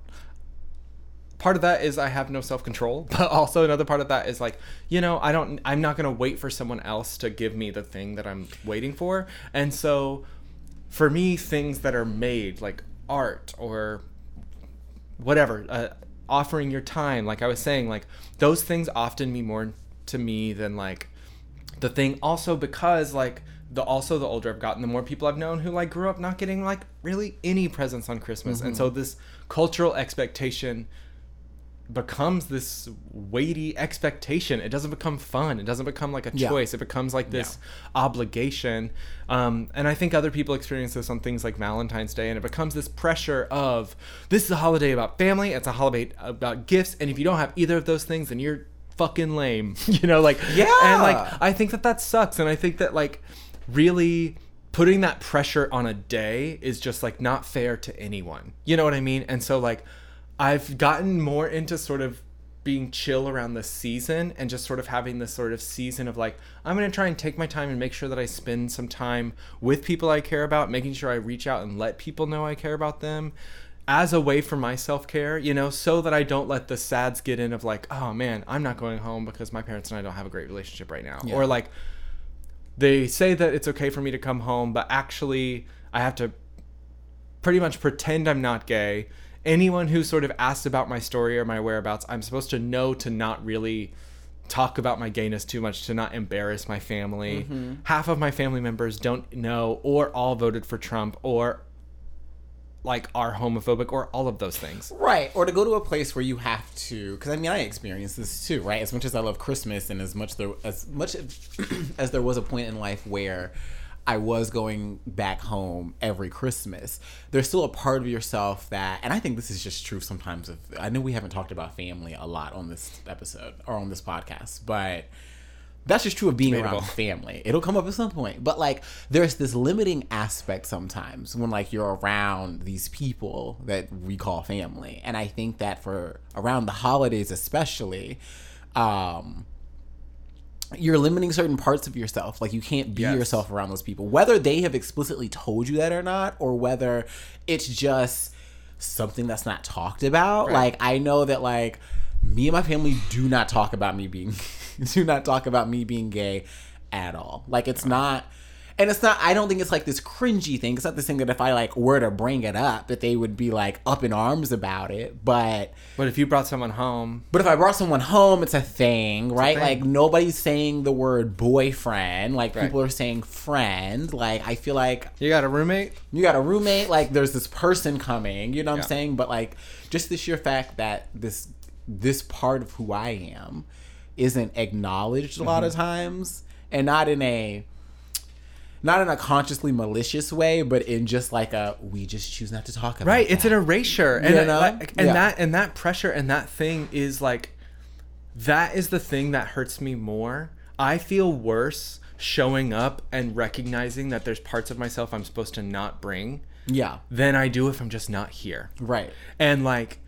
Part of that is I have no self control, but also another part of that is like, you know, I don't. I'm not gonna wait for someone else to give me the thing that I'm waiting for, and so for me, things that are made like art or whatever uh, offering your time like i was saying like those things often mean more to me than like the thing also because like the also the older i've gotten the more people i've known who like grew up not getting like really any presents on christmas and so this cultural expectation becomes this weighty expectation. It doesn't become fun. It doesn't become like a Yeah. choice. It becomes like this obligation. Um, and I think other people experience this on things like Valentine's Day, and it becomes this pressure of this is a holiday about family. It's a holiday about gifts, and if you don't have either of those things, then you're fucking lame. you know, like Yeah. And like I think that that sucks, and I think that like really putting that pressure on a day is just like not fair to anyone. You know what I mean? And so like I've gotten more into sort of being chill around the season and just sort of having this sort of season of like I'm going to try and take my time and make sure that I spend some time with people I care about, making sure I reach out and let people know I care about them as a way for my self-care, you know, so that I don't let the sads get in of like, oh man, I'm not going home because my parents and I don't have a great relationship right now. Or like they say that it's okay for me to come home, but actually I have to pretty much pretend I'm not gay. Anyone who sort of asks about my story or my whereabouts, I'm supposed to know to not really talk about my gayness too much, to not embarrass my family. Mm-hmm. Half of my family members don't know or all voted for Trump or like are homophobic or all of those things. Right, or to go to a place where you have to, because I mean, I experienced this too, right? As much as I love Christmas, and as much there, as much as there was a point in life where I was going back home every Christmas, there's still a part of yourself that, and I think this is just true sometimes. Of I know we haven't talked about family a lot on this episode or on this podcast, but that's just true of being Debatable. around family. It'll come up at some point. But like there's this limiting aspect sometimes when like you're around these people that we call family. And I think that for around the holidays especially, um you're limiting certain parts of yourself. Like you can't be Yes. yourself around those people. Whether they have explicitly told you that or not, or whether it's just something that's not talked about. Right. Like I know that like me and my family do not talk about me being do not talk about me being gay at all. Like it's not And it's not. I don't think it's like this cringy thing. It's not this thing that if I like were to bring it up, that they would be like up in arms about it. But But if you brought someone home, but if I brought someone home, it's a thing, right? thing. Like nobody's saying the word boyfriend. Like Right. people are saying friend. Like I feel like you got a roommate. you got a roommate. Like there's this person coming. You know what Yeah. I'm saying? But like just the sheer fact that this this part of who I am isn't acknowledged a lot Mm-hmm. of times, and not in a not in a consciously malicious way, but in just like a we just choose not to talk about. Right, it's an erasure, and You know? like, and Yeah. that and that pressure and that thing is like, that is the thing that hurts me more. I feel worse showing up and recognizing that there's parts of myself I'm supposed to not bring yeah, than I do if I'm just not here. right. And like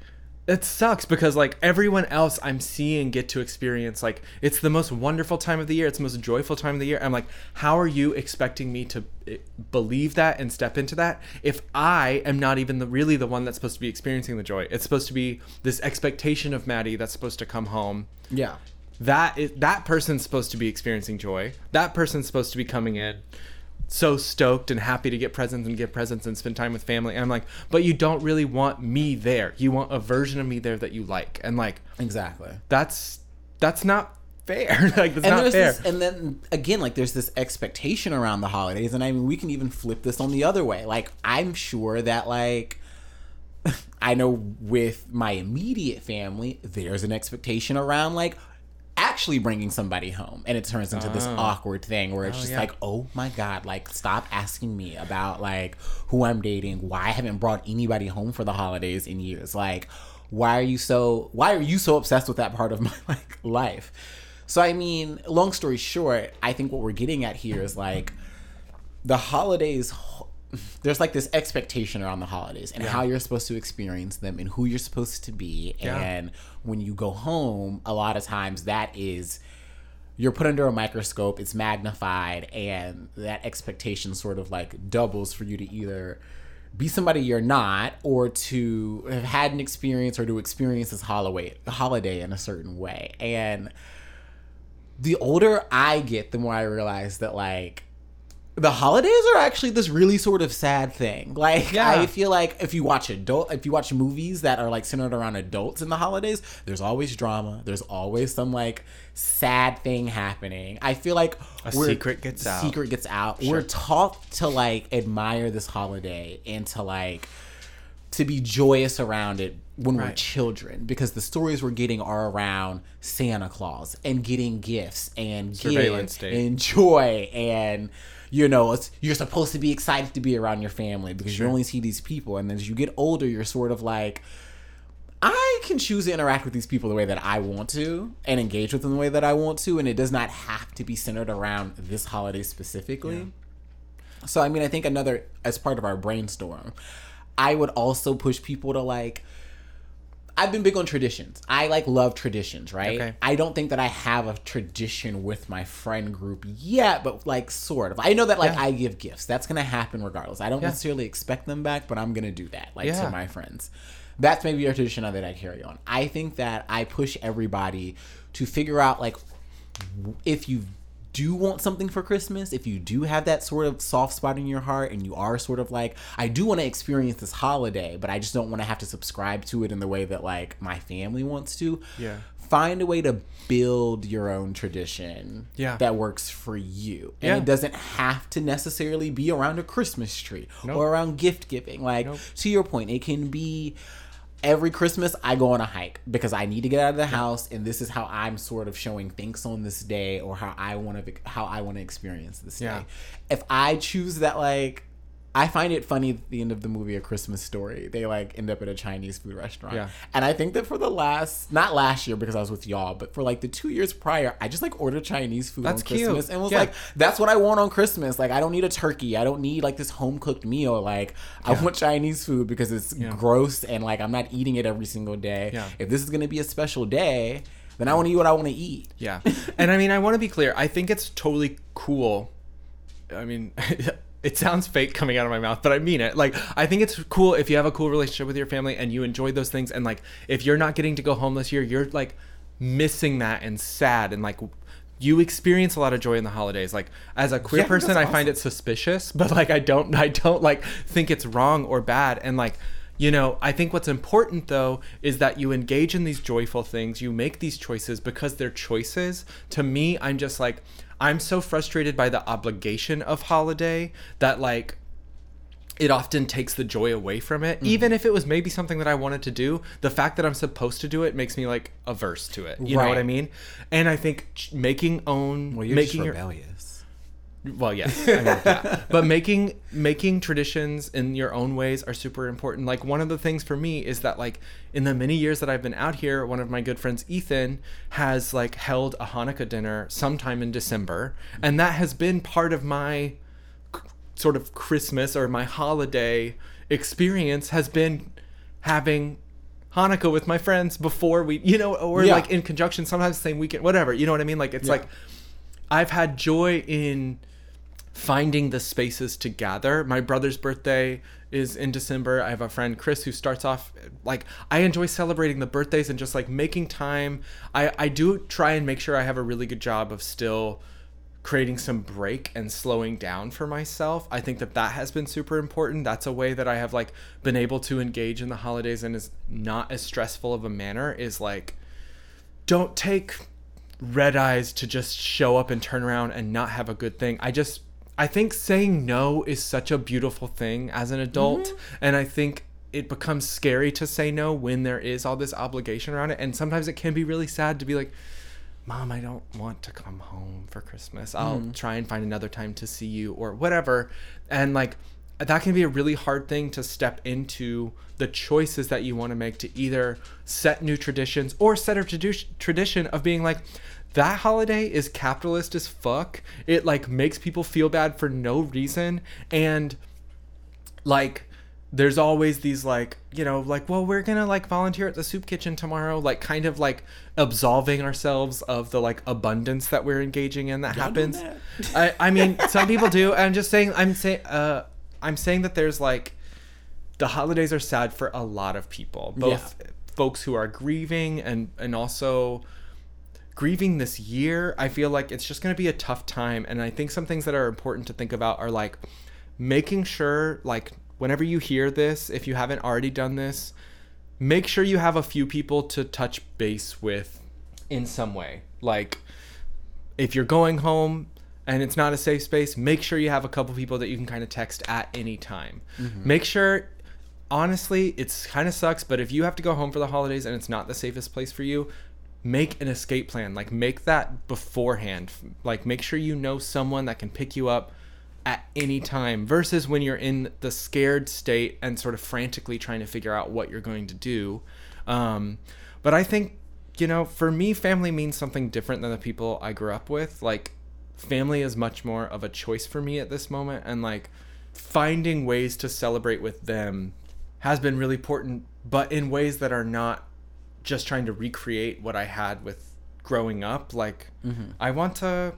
it sucks because like everyone else I'm seeing get to experience like it's the most wonderful time of the year. It's the most joyful time of the year. I'm like, how are you expecting me to eh, believe that and step into that if I am not even the really the one that's supposed to be experiencing the joy? It's supposed to be this expectation of Maddie that's supposed to come home. Yeah. That is that person's supposed to be experiencing joy. That person's supposed to be coming in so stoked and happy to get presents and get presents and spend time with family. And I'm like, but you don't really want me there. You want a version of me there that you like. And like Exactly. that's that's not fair. like that's and not fair. this, and then again, like there's this expectation around the holidays, and I mean, we can even flip this on the other way. Like, I'm sure that like. I know with my immediate family, there's an expectation around like actually bringing somebody home, and it turns into this oh. awkward thing where it's Oh, just yeah. like, oh my god, like stop asking me about like who I'm dating, why I haven't brought anybody home for the holidays in years, like why are you so why are you so obsessed with that part of my like life? So I mean, long story short, I think what we're getting at here is like the holidays there's like this expectation around the holidays and how you're supposed to experience them and who you're supposed to be. Yeah. and when you go home a lot of times that is you're put under a microscope it's magnified and that expectation sort of like doubles for you to either be somebody you're not or to have had an experience or to experience this holiday holiday in a certain way. And the older I get, the more I realize that like the holidays are actually this really sort of sad thing. Like Yeah. I feel like if you watch adult if you watch movies that are like centered around adults in the holidays, there's always drama. There's always some like sad thing happening. I feel like A secret gets out. Secret gets out. We're taught to like admire this holiday and to like to be joyous around it when we're children because the stories we're getting are around Santa Claus and getting gifts and Surveillance and joy and you know it's, you're supposed to be excited to be around your family because you only see these people. And as you get older you're sort of like I can choose to interact with these people the way that I want to and engage with them the way that I want to, and it does not have to be centered around this holiday specifically. So, I mean, I think another, as part of our brainstorm, I would also push people to like, I've been big on traditions. I like love traditions, right? Okay. I don't think that I have a tradition with my friend group yet, but like sort of. I know that like Yeah. I give gifts. That's gonna happen regardless. I don't Yeah. necessarily expect them back, but I'm gonna do that, like Yeah. to my friends. That's maybe a tradition that I carry on. I think that I push everybody to figure out like if you do want something for Christmas, if you do have that sort of soft spot in your heart and you are sort of like, I do want to experience this holiday, but I just don't want to have to subscribe to it in the way that like my family wants to. Yeah. Find a way to build your own tradition Yeah. that works for you. And Yeah. it doesn't have to necessarily be around a Christmas tree Nope. or around gift giving. Like Nope. to your point, it can be every Christmas I go on a hike because I need to get out of the house and this is how I'm sort of showing thanks on this day or how I want to how I want to experience this Yeah. day. If I choose that like I find it funny at the end of the movie A Christmas Story. They like end up at a Chinese food restaurant. Yeah. And I think that for the last not last year because I was with y'all, but for like the 2 years prior, I just like ordered Chinese food That's on cute. Christmas and was Yeah. like that's what I want on Christmas. Like I don't need a turkey. I don't need like this home cooked meal. Like I want Chinese food because it's gross and like I'm not eating it every single day. Yeah. If this is gonna be a special day, then I want to eat what I want to eat. Yeah. and I mean, I want to be clear. I think it's totally cool. I mean, it sounds fake coming out of my mouth, but I mean it. Like, I think it's cool if you have a cool relationship with your family and you enjoy those things. And like, if you're not getting to go home this year, you're like missing that and sad and like you experience a lot of joy in the holidays. Like as a queer Yeah, person, I find it suspicious, but like I don't I don't like think it's wrong or bad. And like you know, I think what's important though is that you engage in these joyful things, you make these choices because they're choices. To me, I'm just like I'm so frustrated by the obligation of holiday that like it often takes the joy away from it. Mm-hmm. Even if it was maybe something that I wanted to do, the fact that I'm supposed to do it makes me like averse to it. You know what I mean? And I think ch- making own Well, you're making just your rebellious. Well, yes, I mean, yeah. but making making traditions in your own ways are super important. Like one of the things for me is that like in the many years that I've been out here, one of my good friends Ethan has like held a Hanukkah dinner sometime in December, and that has been part of my c- sort of Christmas or my holiday experience has been having Hanukkah with my friends before we, you know, or Yeah. like in conjunction, sometimes the same weekend, whatever. You know what I mean? Like it's Yeah. like I've had joy in finding the spaces to gather. My brother's birthday is in December. I have a friend Chris who starts off like I enjoy celebrating the birthdays and just like making time. I I do try and make sure I have a really good job of still creating some break and slowing down for myself. I think that that has been super important. That's a way that I have like been able to engage in the holidays and is not as stressful of a manner is like don't take red eyes to just show up and turn around and not have a good thing. I just I think saying no is such a beautiful thing as an adult mm-hmm. and I think it becomes scary to say no when there is all this obligation around it and sometimes it can be really sad to be like mom i don't want to come home for christmas. I'll mm. try and find another time to see you or whatever and like that can be a really hard thing to step into the choices that you want to make to either set new traditions or set a tradu- tradition of being like that holiday is capitalist as fuck. It like makes people feel bad for no reason. And like there's always these like you know like well we're gonna like volunteer at the soup kitchen tomorrow like kind of like absolving ourselves of the like abundance that we're engaging in that Y'all happens. that? I, I mean some people do. I'm just saying i'm saying uh i'm saying that there's like the holidays are sad for a lot of people both folks who are grieving and and also grieving this year i feel like it's just going to be a tough time and i think some things that are important to think about are like making sure like whenever you hear this if you haven't already done this make sure you have a few people to touch base with in some way like if you're going home and it's not a safe space, make sure you have a couple people that you can kind of text at any time. Mm-hmm. Make sure, honestly, it's kind of sucks, but if you have to go home for the holidays and it's not the safest place for you, make an escape plan. Like, make that beforehand. Like, make sure you know someone that can pick you up at any time versus when you're in the scared state and sort of frantically trying to figure out what you're going to do. Um, but I think, you know, for me, family means something different than the people I grew up with. Like, family is much more of a choice for me at this moment. And, like, finding ways to celebrate with them has been really important, but in ways that are not just trying to recreate what I had with growing up. Like, I want to.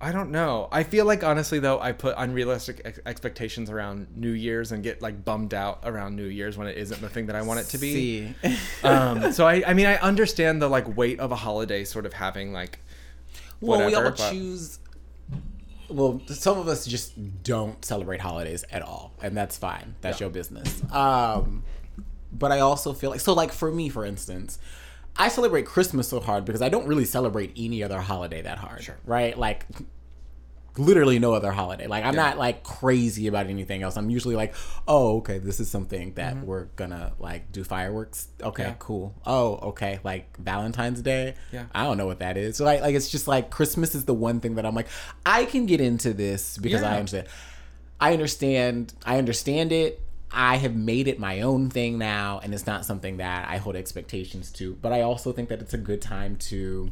I don't know. I feel like honestly though, I put unrealistic ex- expectations around New Year's and get like bummed out around New Year's when it isn't the thing that I want it to be. See. Um, so I, I mean, I understand the like weight of a holiday sort of having like Whatever, well, we all but- choose. Well, some of us just don't celebrate holidays at all, and that's fine. That's Yeah. your business. Um, but I also feel like so, like for me, for instance, I celebrate Christmas so hard because I don't really celebrate any other holiday that hard. Sure. Right? Like literally no other holiday. Like I'm not like crazy about anything else. I'm usually like, oh, okay, this is something that we're gonna like do fireworks. Okay, Mm-hmm. Yeah. cool. Oh, okay, like Valentine's Day. Yeah. I don't know what that is. So like, like it's just like Christmas is the one thing that I'm like, I can get into this because I Yeah. understand. I understand. I understand it. I have made it my own thing now, and it's not something that I hold expectations to. But I also think that it's a good time to.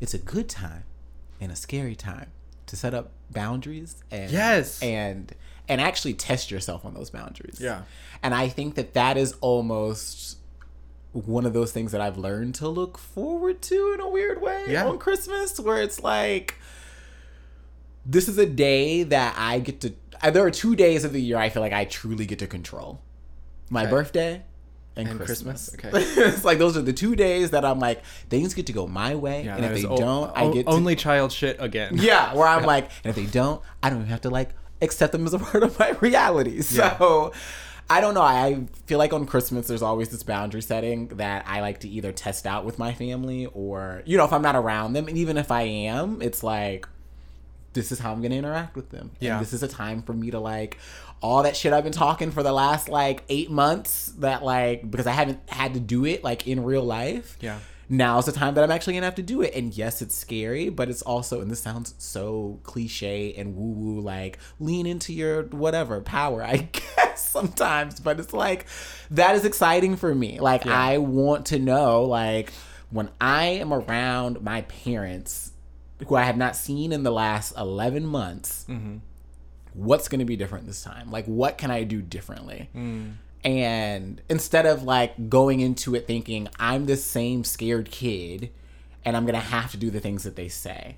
It's a good time, and a scary time to set up boundaries and Yes. and and actually test yourself on those boundaries. Yeah. and I think that that is almost one of those things that I've learned to look forward to in a weird way Yeah. on Christmas, where it's like this is a day that I get to. There are two days of the year I feel like I truly get to control: my Okay. birthday and, And Christmas. Christmas, okay. it's like those are the two days that I'm like things get to go my way, and if they o- don't, I o- get to, only child shit again. yeah, where I'm like, and if they don't, I don't even have to like accept them as a part of my reality. So I don't know. I feel like on Christmas there's always this boundary setting that I like to either test out with my family or you know, if I'm not around them, and even if I am, it's like this is how I'm gonna interact with them. And Yeah. this is a time for me to like all that shit I've been talking for the last like eight months that like because I haven't had to do it like in real life Yeah. now's the time that I'm actually gonna have to do it. And yes, it's scary, but it's also, and this sounds so cliche and woo woo, like lean into your whatever power, I guess sometimes, but it's like that is exciting for me. Like, I want to know, like, when I am around my parents, who I have not seen in the last 11 months, mm-hmm. what's going to be different this time? Like, what can I do differently? Mm. And instead of like going into it thinking, I'm the same scared kid and I'm going to have to do the things that they say.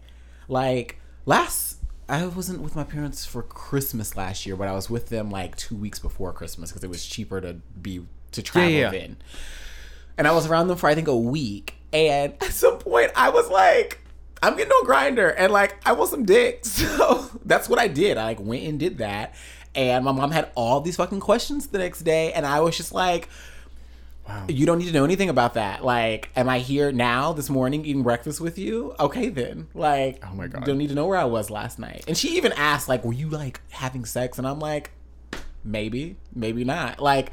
Like, last. I wasn't with my parents for Christmas last year, but I was with them like two weeks before Christmas because it was cheaper to be to travel yeah. then. And I was around them for I think a week. And at some point I was like, I'm getting on Grindr and like I want some dick. So that's what I did. I like went and did that. And my mom had all these fucking questions the next day. And I was just like, Wow. you don't need to know anything about that. Like, am I here now this morning eating breakfast with you? Okay, then. Like, Oh my God. Don't need to know where I was last night. And she even asked, like, were you like having sex? And I'm like, maybe, maybe not. Like,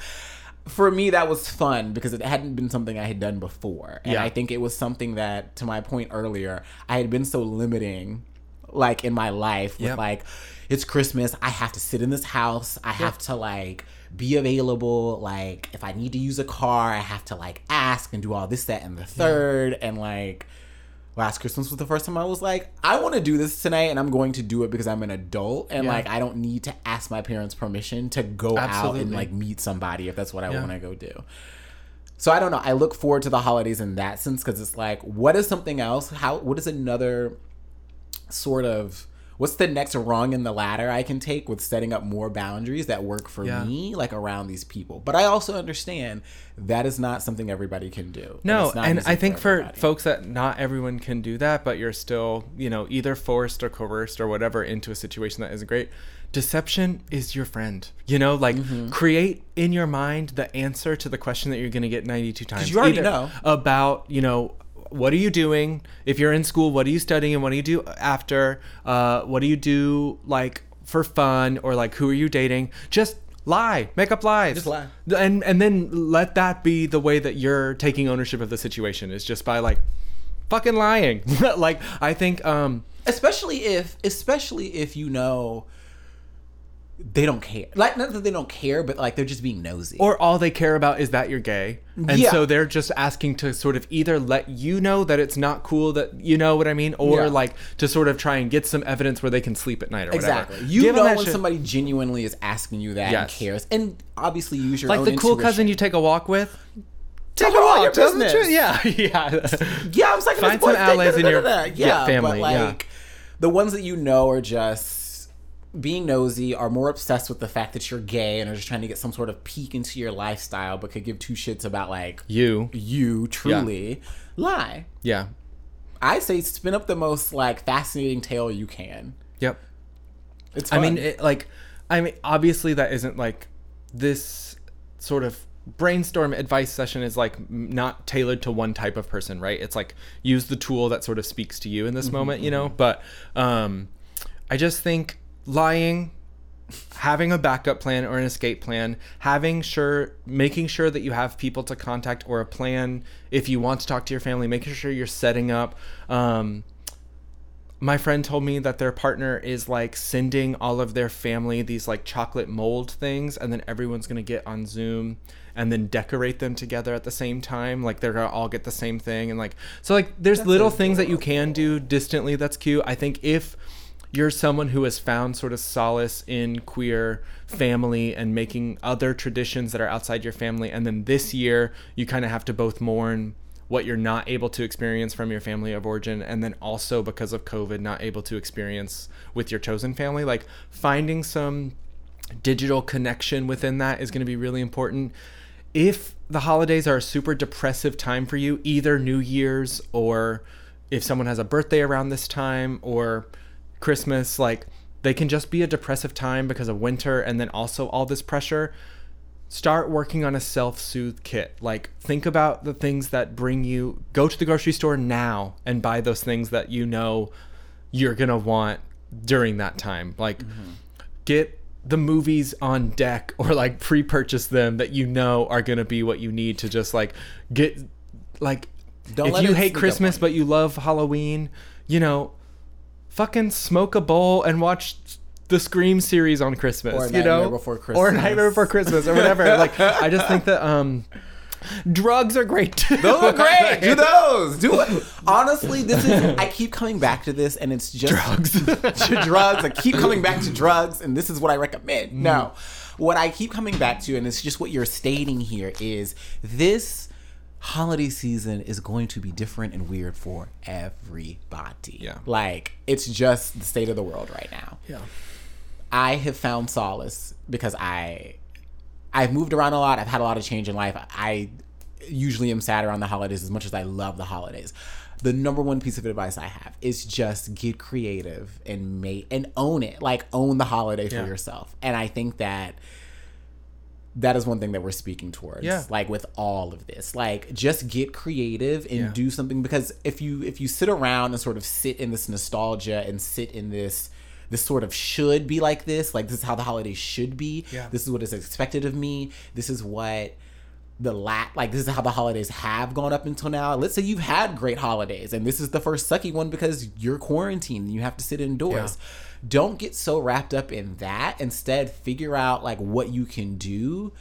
for me, that was fun because it hadn't been something I had done before. And Yeah. I think it was something that, to my point earlier, I had been so limiting, like, in my life with, Yep. like, it's Christmas. I have to sit in this house. I have to, like, be available. Like, if I need to use a car, I have to, like, ask and do all this, that, and the third. And, like, last Christmas was the first time I was like, I want to do this tonight and I'm going to do it because I'm an adult and Yeah. like I don't need to ask my parents permission to go out and like meet somebody if that's what I Yeah. want to go do. So I don't know. I look forward to the holidays in that sense because it's like, what is something else? How? What is another sort of? What's the next rung in the ladder I can take with setting up more boundaries that work for Yeah. me, like around these people? But I also understand that is not something everybody can do. No, not and I think for everybody. folks that not everyone can do that, but you're still, you know, either forced or coerced or whatever into a situation that isn't great. Deception is your friend. You know, like Mm-hmm. create in your mind the answer to the question that you're going to get 92 times. you already know. about, you know, what are you doing? If you're in school, what are you studying and what do you do after? Uh, what do you do like for fun or like who are you dating? Just lie, make up lies. Just lie. And and then let that be the way that you're taking ownership of the situation is just by like fucking lying. like I think um especially if especially if you know they don't care like not that they don't care but like they're just being nosy or all they care about is that you're gay. And Yeah. so they're just asking to sort of either let you know that it's not cool that you know what I mean or Yeah. like to sort of try and get some evidence where they can sleep at night or exactly whatever. you Give know when shit. somebody genuinely is asking you that and cares and obviously use your like the cool intuition. cousin you take a walk with take a walk your tell them the truth. Yeah, yeah. yeah i'm saying Find some allies in your- yeah, yeah, family, but yeah. the ones that you know are just being nosy are more obsessed with the fact that you're gay and are just trying to get some sort of peek into your lifestyle but could give two shits about like you. you truly lie Yeah. I say spin up the most like fascinating tale you can. Yep. It's I mean, it, like, I mean, obviously that isn't like this sort of brainstorm advice session is like not tailored to one type of person, right? It's like use the tool that sort of speaks to you in this moment, you know. But um, I just think lying, having a backup plan or an escape plan, having sure, making sure that you have people to contact or a plan if you want to talk to your family, making sure you're setting up. Um, my friend told me that their partner is like sending all of their family these like chocolate mold things and then everyone's going to get on Zoom and then decorate them together at the same time like they're going to all get the same thing and like so like there's little things that you can do distantly that's cute i think if you're someone who has found sort of solace in queer family and making other traditions that are outside your family and then this year you kind of have to both mourn what you're not able to experience from your family of origin and then also because of covid not able to experience with your chosen family. Like finding some digital connection within that is going to be really important. If the holidays are a super depressive time for you, either New Year's or if someone has a birthday around this time or Christmas, like they can just be a depressive time because of winter and then also all this pressure. Start working on a self soothe kit. Like, think about the things that bring you. Go to the grocery store now and buy those things that you know you're going to want during that time. Like, get the movies on deck or like pre purchase them that you know are going to be what you need to just like get. Like, Don't if let you hate Christmas but you love Halloween, you know, fucking smoke a bowl and watch the Scream series on Christmas. Or you know, Before or Christmas. Nightmare Before Christmas, or whatever. like, I just think that um, drugs are great too. Those are great. Do those. Do it. Honestly, this is. I keep coming back to this, and it's just Drugs. to drugs. I keep coming back to drugs, and this is what I recommend. No, what I keep coming back to, and it's just what you're stating here, is this holiday season is going to be different and weird for everybody. Yeah. like it's just the state of the world right now. yeah. I have found solace because I I've moved around a lot. I've had a lot of change in life. I usually am sad around the holidays as much as I love the holidays. The number one piece of advice I have is just get creative and make and own it. Like own the holiday for Yeah. yourself. And I think that that is one thing that we're speaking towards Yeah. like with all of this like just get creative and Yeah. do something because if you if you sit around and sort of sit in this nostalgia and sit in this this sort of should be like this like this is how the holidays should be Yeah. this is what is expected of me this is what the lat like this is how the holidays have gone up until now let's say you've had great holidays and this is the first sucky one because you're quarantined and you have to sit indoors don't get so wrapped up in that instead figure out like what you can do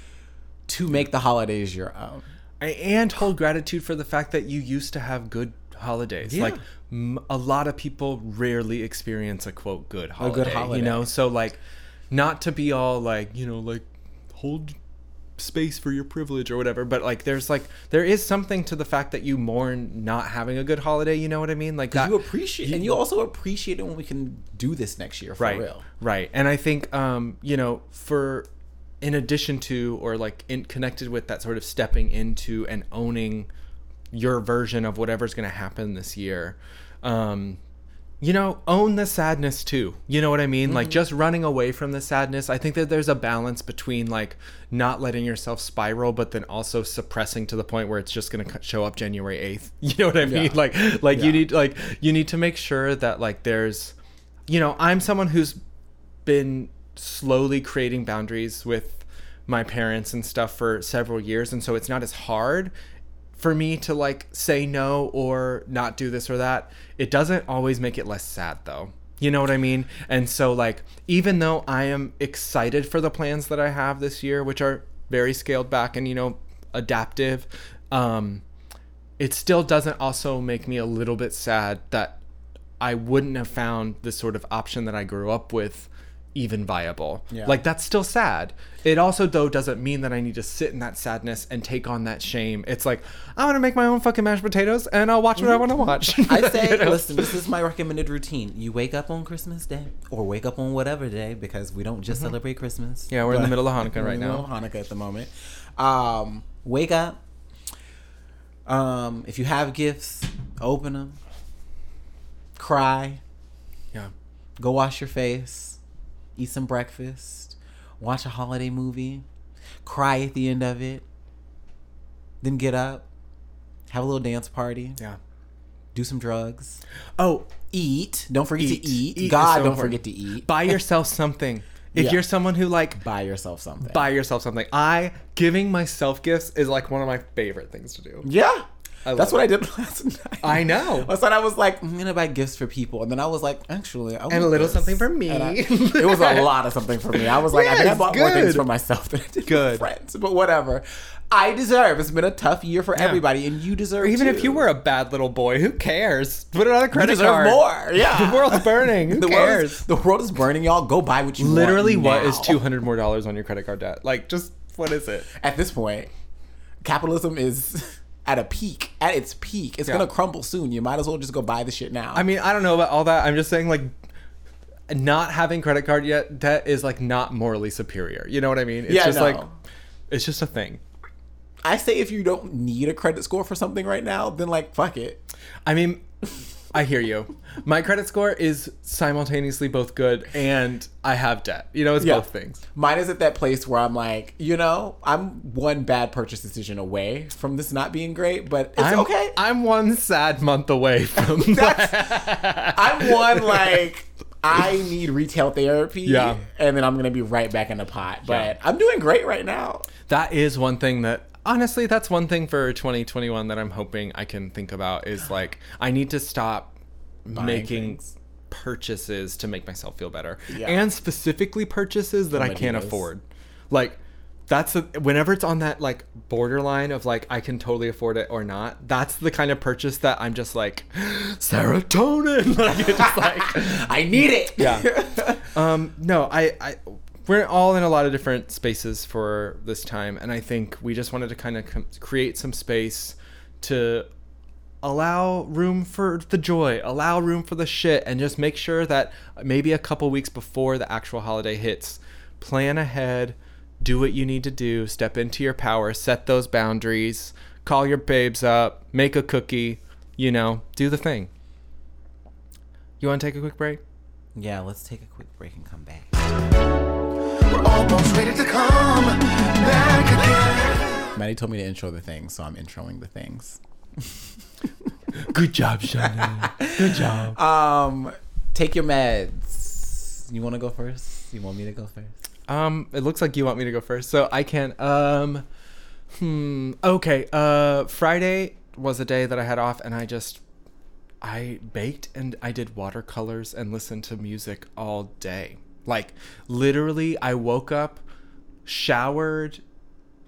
to make the holidays your own and hold gratitude for the fact that you used to have good holidays. Yeah. Like m- a lot of people rarely experience a quote good holiday. A good holiday. You know, so like not to be all like you know like hold space for your privilege or whatever but like there's like there is something to the fact that you mourn not having a good holiday you know what i mean? Like that you appreciate and you also appreciate it when we can do this next year for right real. right and i think um you know for in addition to or like in connected with that sort of stepping into and owning your version of whatever's going to happen this year um you know own the sadness too. You know what i mean? Like mm-hmm. just running away from the sadness. I think that there's a balance between like not letting yourself spiral but then also suppressing to the point where it's just going to show up january 8th you know what i mean? Yeah. like like Yeah. you need like you need to make sure that like there's you know i'm someone who's been slowly creating boundaries with my parents and stuff for several years and so it's not as hard for me to like say no or not do this or that it doesn't always make it less sad though. You know what i mean? And so like even though i am excited for the plans that i have this year which are very scaled back and you know adaptive um it still doesn't also make me a little bit sad that I wouldn't have found this sort of option that I grew up with even viable. Yeah. Like that's still sad. It also though doesn't mean that I need to sit in that sadness and take on that shame. It's like I want to make my own fucking mashed potatoes and I'll watch what I want to watch. I say, You know? listen, this is my recommended routine. You wake up on Christmas Day or wake up on whatever day because we don't just celebrate Christmas. Mm-hmm. Yeah, we're in the middle of Hanukkah right now. Hanukkah at the moment. Um, wake up. Um, if you have gifts, open them. Cry. Yeah. Go wash your face. Eat some breakfast. Watch a holiday movie. Cry at the end of it. Then get up. Have a little dance party. Yeah. Do some drugs. Oh, Eat. Don't forget Eat. to eat. Eat God, so don't important. forget to eat. buy yourself something. If Yeah. you're someone who like Buy yourself something. buy yourself something. I giving myself gifts is like one of my favorite things to do. Yeah. I That's love what I did last night. I know. Last night I was like, I'm gonna buy gifts for people, and then I was like, actually, I And a little this. something for me. I- it was a lot of something for me. I was like, I think I Yes, bought more things for myself than I did Good. for friends. But whatever. I deserve. It's been a tough year for everybody, and you deserve. It. Even too. if you were a bad little boy, who cares? Put it on a you credit deserve card. more. Yeah, The world's burning. Who the world cares? is, the world is burning, y'all. Go buy what you Literally, want Literally, what is now. two hundred more dollars on your credit card debt? Like, just what is it? At this point, capitalism is at a peak. At its peak, it's Yeah. gonna crumble soon. You might as well just go buy the shit now. I mean, I don't know about all that. I'm just saying, like, not having credit card yet debt is like not morally superior. You know what I mean? It's Yeah, just no. like, it's just a thing. I say if you don't need a credit score for something right now, then like fuck it. I mean, I hear you. My credit score is simultaneously both good and I have debt. You know, it's Yeah. both things. Mine is at that place where I'm like, you know, I'm one bad purchase decision away from this not being great, but it's I'm okay. I'm one sad month away from that. I'm one like I need retail therapy, Yeah. and then I'm gonna be right back in the pot. But Yeah. I'm doing great right now. that is one thing that honestly that's one thing for 2021 that i'm hoping i can think about is like i need to stop making things. purchases to make myself feel better Yeah. and specifically purchases that i can't afford like that's the, whenever it's on that like borderline of like i can totally afford it or not that's the kind of purchase that i'm just like serotonin like it's just like I need it. yeah. um, no, I, I, we're all in a lot of different spaces for this time, and I think we just wanted to kind of com- create some space to allow room for the joy, allow room for the shit, and just make sure that maybe a couple weeks before the actual holiday hits, plan ahead, do what you need to do, step into your power, set those boundaries, call your babes up, make a cookie, you know, do the thing. You want to take a quick break? yeah, let's take a quick break and come back. We're almost ready to come back again. Maddie told me to intro the things, so I'm introing the things. Good job, Shannon. Good job. Um, take your meds. You want to go first? You want me to go first? Um, it looks like you want me to go first, so I can. Um, hmm. Okay. Uh, Friday was a day that I had off, and I just, I baked and I did watercolors and listened to music all day. Like literally, I woke up, showered,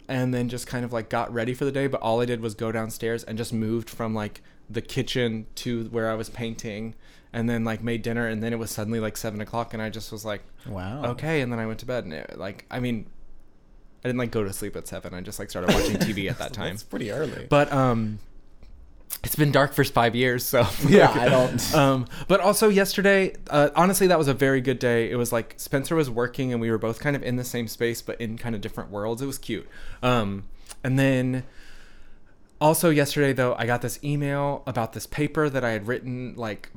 and then just kind of like got ready for the day. But all I did was go downstairs and just moved from like the kitchen to where I was painting, and then like made dinner, and then it was suddenly like seven o'clock, and I just was like, Wow. okay and then i went to bed and it, like i mean i didn't like go to sleep at seven i just like started watching tv at that time It's pretty early. but um it's been dark for five years so. Yeah, I don't- um but also yesterday uh, honestly that was a very good day. It was like spencer was working and we were both kind of in the same space but in kind of different worlds. It was cute. Um and then also yesterday though i got this email about this paper that i had written like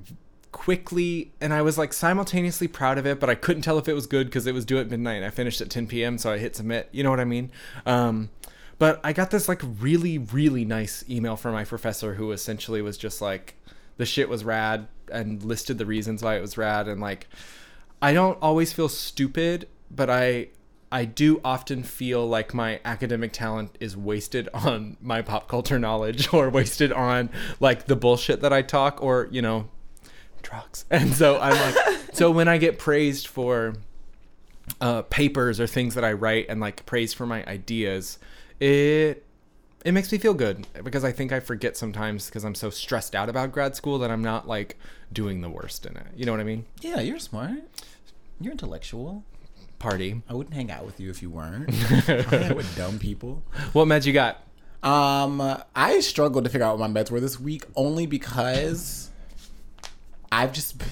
quickly and i was like simultaneously proud of it but i couldn't tell if it was good because it was due at midnight. I finished at 10 p.m so i hit submit. You know what i mean? Um but i got this like really really nice email from my professor who essentially was just like the shit was rad and listed the reasons why it was rad and like I don't always feel stupid, but I I do often feel like my academic talent is wasted on my pop culture knowledge or wasted on like the bullshit that I talk or, you know, drugs. And so I'm like so when I get praised for uh, papers or things that I write and like praised for my ideas, it it makes me feel good because I think I forget sometimes because I'm so stressed out about grad school that I'm not like doing the worst in it. You know what I mean? yeah, you're smart. You're intellectual. Party. I wouldn't hang out with you if you weren't. I hang out with dumb people. What meds you got? Um, I struggled to figure out what my meds were this week only because I've just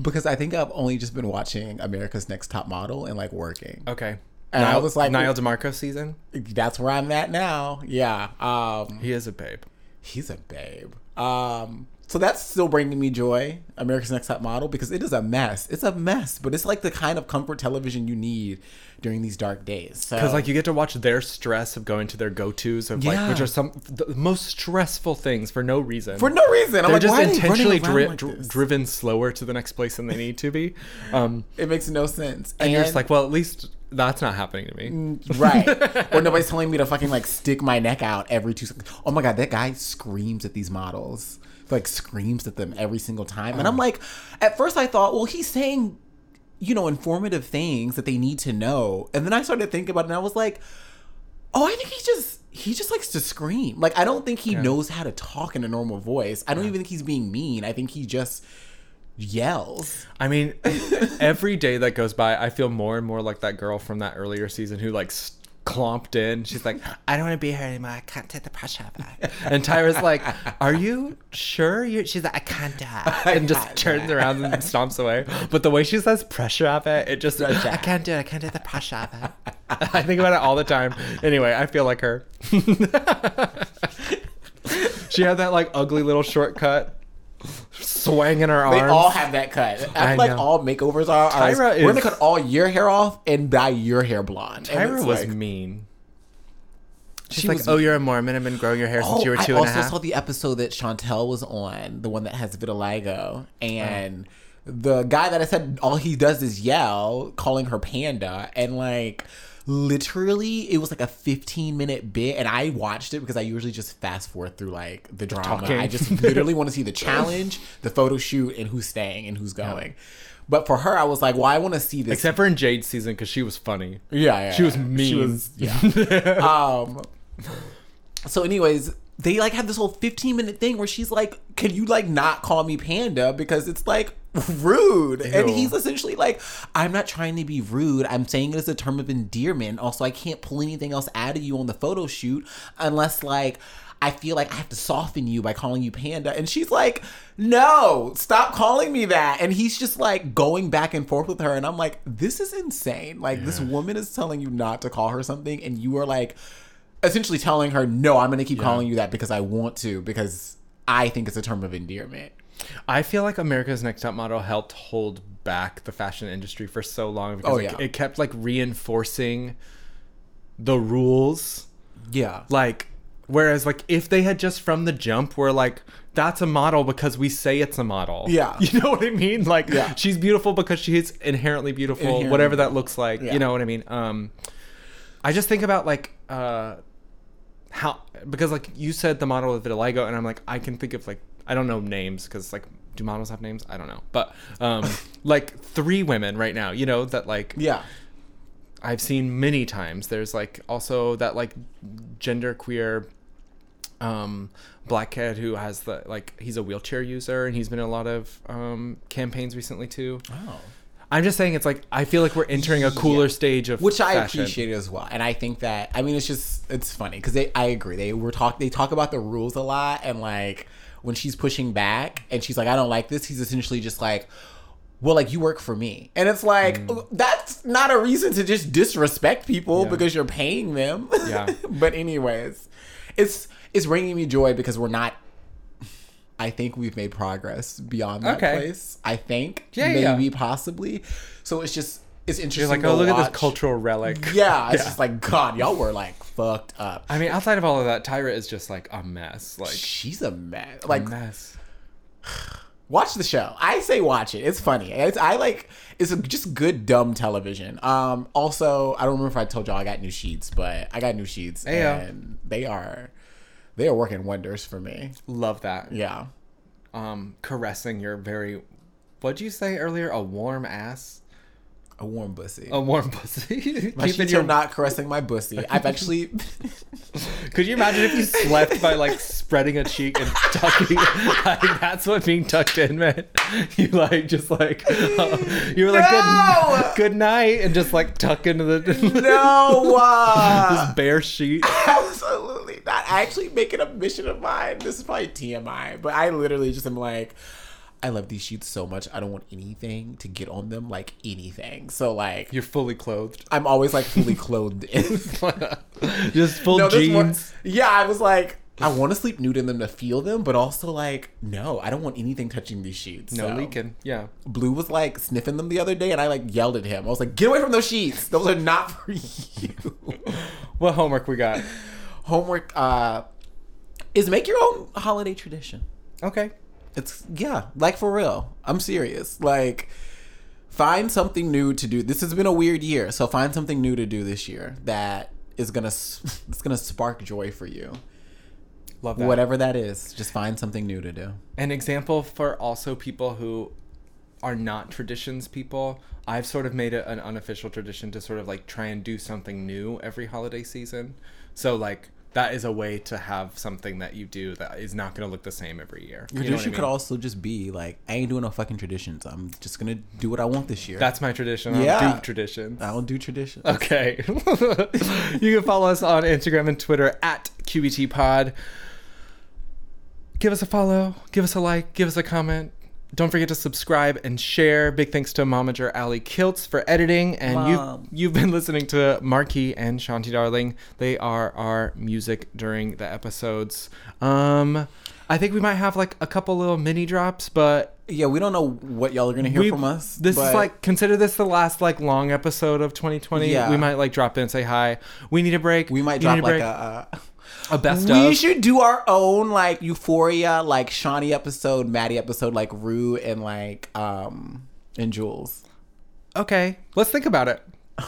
because I think I've only just been watching America's Next Top Model and like working. Okay. And I Nyle, was like- Nyle DiMarco season. That's where I'm at now. Yeah. Um, He is a babe. he's a babe. Um, so that's still bringing me joy, America's Next Top Model, because it is a mess. It's a mess, but it's like the kind of comfort television you need during these dark days. So, Because like you get to watch their stress of going to their go tos of like which are some the most stressful things for no reason. for no reason, I'm They're like, just why intentionally dri- like dri- driven slower to the next place than they need to be. Um, It makes no sense. and, you're just like, well, at least that's not happening to me. right. or nobody's telling me to fucking like stick my neck out every two seconds. Oh my god, that guy screams at these models. Like screams at them every single time. And I'm uh. like, at first I thought, well, he's saying, you know, informative things that they need to know. And then I started thinking about it and I was like, oh, I think he just he just likes to scream. Like I don't think he knows how to talk in a normal voice. I don't even think he's being mean. I think he just yells. I mean, every day that goes by, I feel more and more like that girl from that earlier season who like s- clomped in. She's like, I don't want to be here anymore. I can't take the pressure of it. And Tyra's like, Are you sure? you She's like, I can't do it. And just turns around and stomps away. But the way she says pressure of it, it just, Pressure. I can't do it. I can't take the pressure of it. I think about it all the time. Anyway, I feel like her. she had that like ugly little shortcut, swanging her arms. They all have that cut. I I feel like know. all makeovers are. Tyra we're gonna cut all your hair off and dye your hair blonde. Tyra was like- mean. She's She like, was- "Oh, you're a Mormon. I've been growing your hair since Oh, you were oh, I two and a also saw the episode that Chantelle was on, the one that has vitiligo, Oh. and the guy that I said all he does is yell, calling her panda, and like literally it was like a 15 minute bit and i watched it because i usually just fast forward through like the drama talking. i just literally want to see the challenge the photo shoot and who's staying and who's going but for her i was like well i want to see this Except for in Jade's season, because she was funny. yeah, yeah. She was yeah. mean. She was yeah. um so anyways, they like have this whole 15 minute thing where she's like, Can you like not call me panda? Because it's like rude. And he's essentially like, I'm not trying to be rude. I'm saying it as a term of endearment. Also, I can't pull anything else out of you on the photo shoot unless like I feel like I have to soften you by calling you panda. And she's like, no, stop calling me that. And he's just like going back and forth with her. And I'm like, this is insane. Like, this woman is telling you not to call her something. And you are like, essentially telling her, no, I'm going to keep calling you that because I want to, because I think it's a term of endearment. I feel like America's Next Top Model helped hold back the fashion industry for so long because Oh, it, yeah. it kept like reinforcing the rules. Yeah. Like, whereas like if they had just from the jump were like, that's a model because we say it's a model. Yeah. You know what I mean? Like Yeah. she's beautiful because she is inherently beautiful, Inherently whatever that looks like. Yeah. You know what I mean? Um I just think about like uh how because like you said the model of vitiligo and I'm like I can think of like I don't know names because like do models have names? I don't know. But um like three women right now, you know, that like Yeah. I've seen many times. There's like also that like gender queer um black kid who has the like he's a wheelchair user and he's been in a lot of um campaigns recently too. Oh. I'm just saying it's like I feel like we're entering a cooler Yeah. stage of which I fashion. appreciate as well. And I think that I mean it's just it's funny because they I agree they were talk they talk about the rules a lot and like when she's pushing back and she's like I don't like this he's essentially just like well like you work for me and it's like that's not a reason to just disrespect people Mm. Yeah. because you're paying them Yeah. but anyways it's it's bringing me joy because we're not I think we've made progress beyond that Okay. place. I think Yeah, yeah. maybe possibly. So it's just it's interesting. You're like, to oh look at this cultural relic. Yeah, it's Yeah. just like God, y'all were like fucked up. I mean, outside of all of that, Tyra is just like a mess. Like She's a mess. Like a Like, mess. watch the show. I say watch it. It's funny. It's, I like. It's just good dumb television. Um. Also, I don't remember if I told y'all I got new sheets, but I got new sheets, Ayo. and they are they are working wonders for me. Love that. Yeah. Um, caressing your very, what'd you say earlier? A warm ass, A warm bussy. a warm pussy. my sheets your are not caressing my bussy. I've actually. Could you imagine if you slept by like spreading a cheek and tucking? like, that's what being tucked in meant. You like just like you were like No! good good night and just like tuck into the no. Uh, this bare sheet. Absolutely not. I actually make it a mission of mine. This is probably TMI, but I literally just am like, I love these sheets so much. I don't want anything to get on them, like anything. So like, You're fully clothed, I'm always like fully clothed in. just full no, jeans. one, yeah, I was like, I want to sleep nude in them to feel them, but also like, no, I don't want anything touching these sheets. no So, leaking. Yeah. Blue was like sniffing them the other day, and I like yelled at him. I was like, get away from those sheets. Those are not for you. What homework we got? Homework uh, is make your own holiday tradition. Okay. It's yeah, like for real. I'm serious. Like find something new to do. This has been a weird year, so find something new to do this year that is going to it's going to spark joy for you. Love that. Whatever that is, just find something new to do. an example for also people who are not traditions people i've sort of made it an unofficial tradition to sort of like try and do something new every holiday season so like that is a way to have something that you do that is not going to look the same every year Your You I tradition could mean? also just be like, I ain't doing no fucking traditions. I'm just gonna do what I want this year. that's my tradition i Yeah. don't do traditions I don't do traditions. Okay. you can follow us on Instagram and Twitter at QBT Pod. Give us a follow, give us a like, give us a comment. Don't forget to subscribe and share. Big thanks to Momager Ali Kilts for editing. And Mom. you've, you've been listening to Marquis and Shanti Darling. They are our music during the episodes. Um, I think we might have like a couple little mini drops, but Yeah, we don't know what y'all are gonna hear we, from us. This but is like consider this the last like long episode of 2020. Yeah. We might like drop in and say hi. We need a break. we might You drop like break. a. a a best we of. should do our own like Euphoria, like Shawnee episode, Maddie episode, like Rue and like um and Jules. Okay, let's think about it.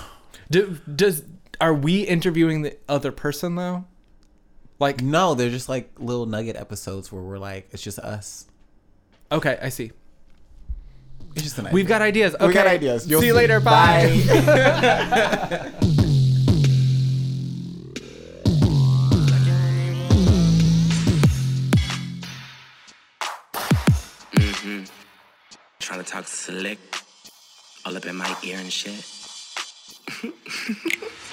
Do, does are we interviewing the other person though? Like, No, they're just like little nugget episodes where we're like, it's just us. okay, I see. It's just an We've got ideas. Okay. We got ideas. You'll see you see. later. Bye. Trying to talk slick. All up in my ear and shit.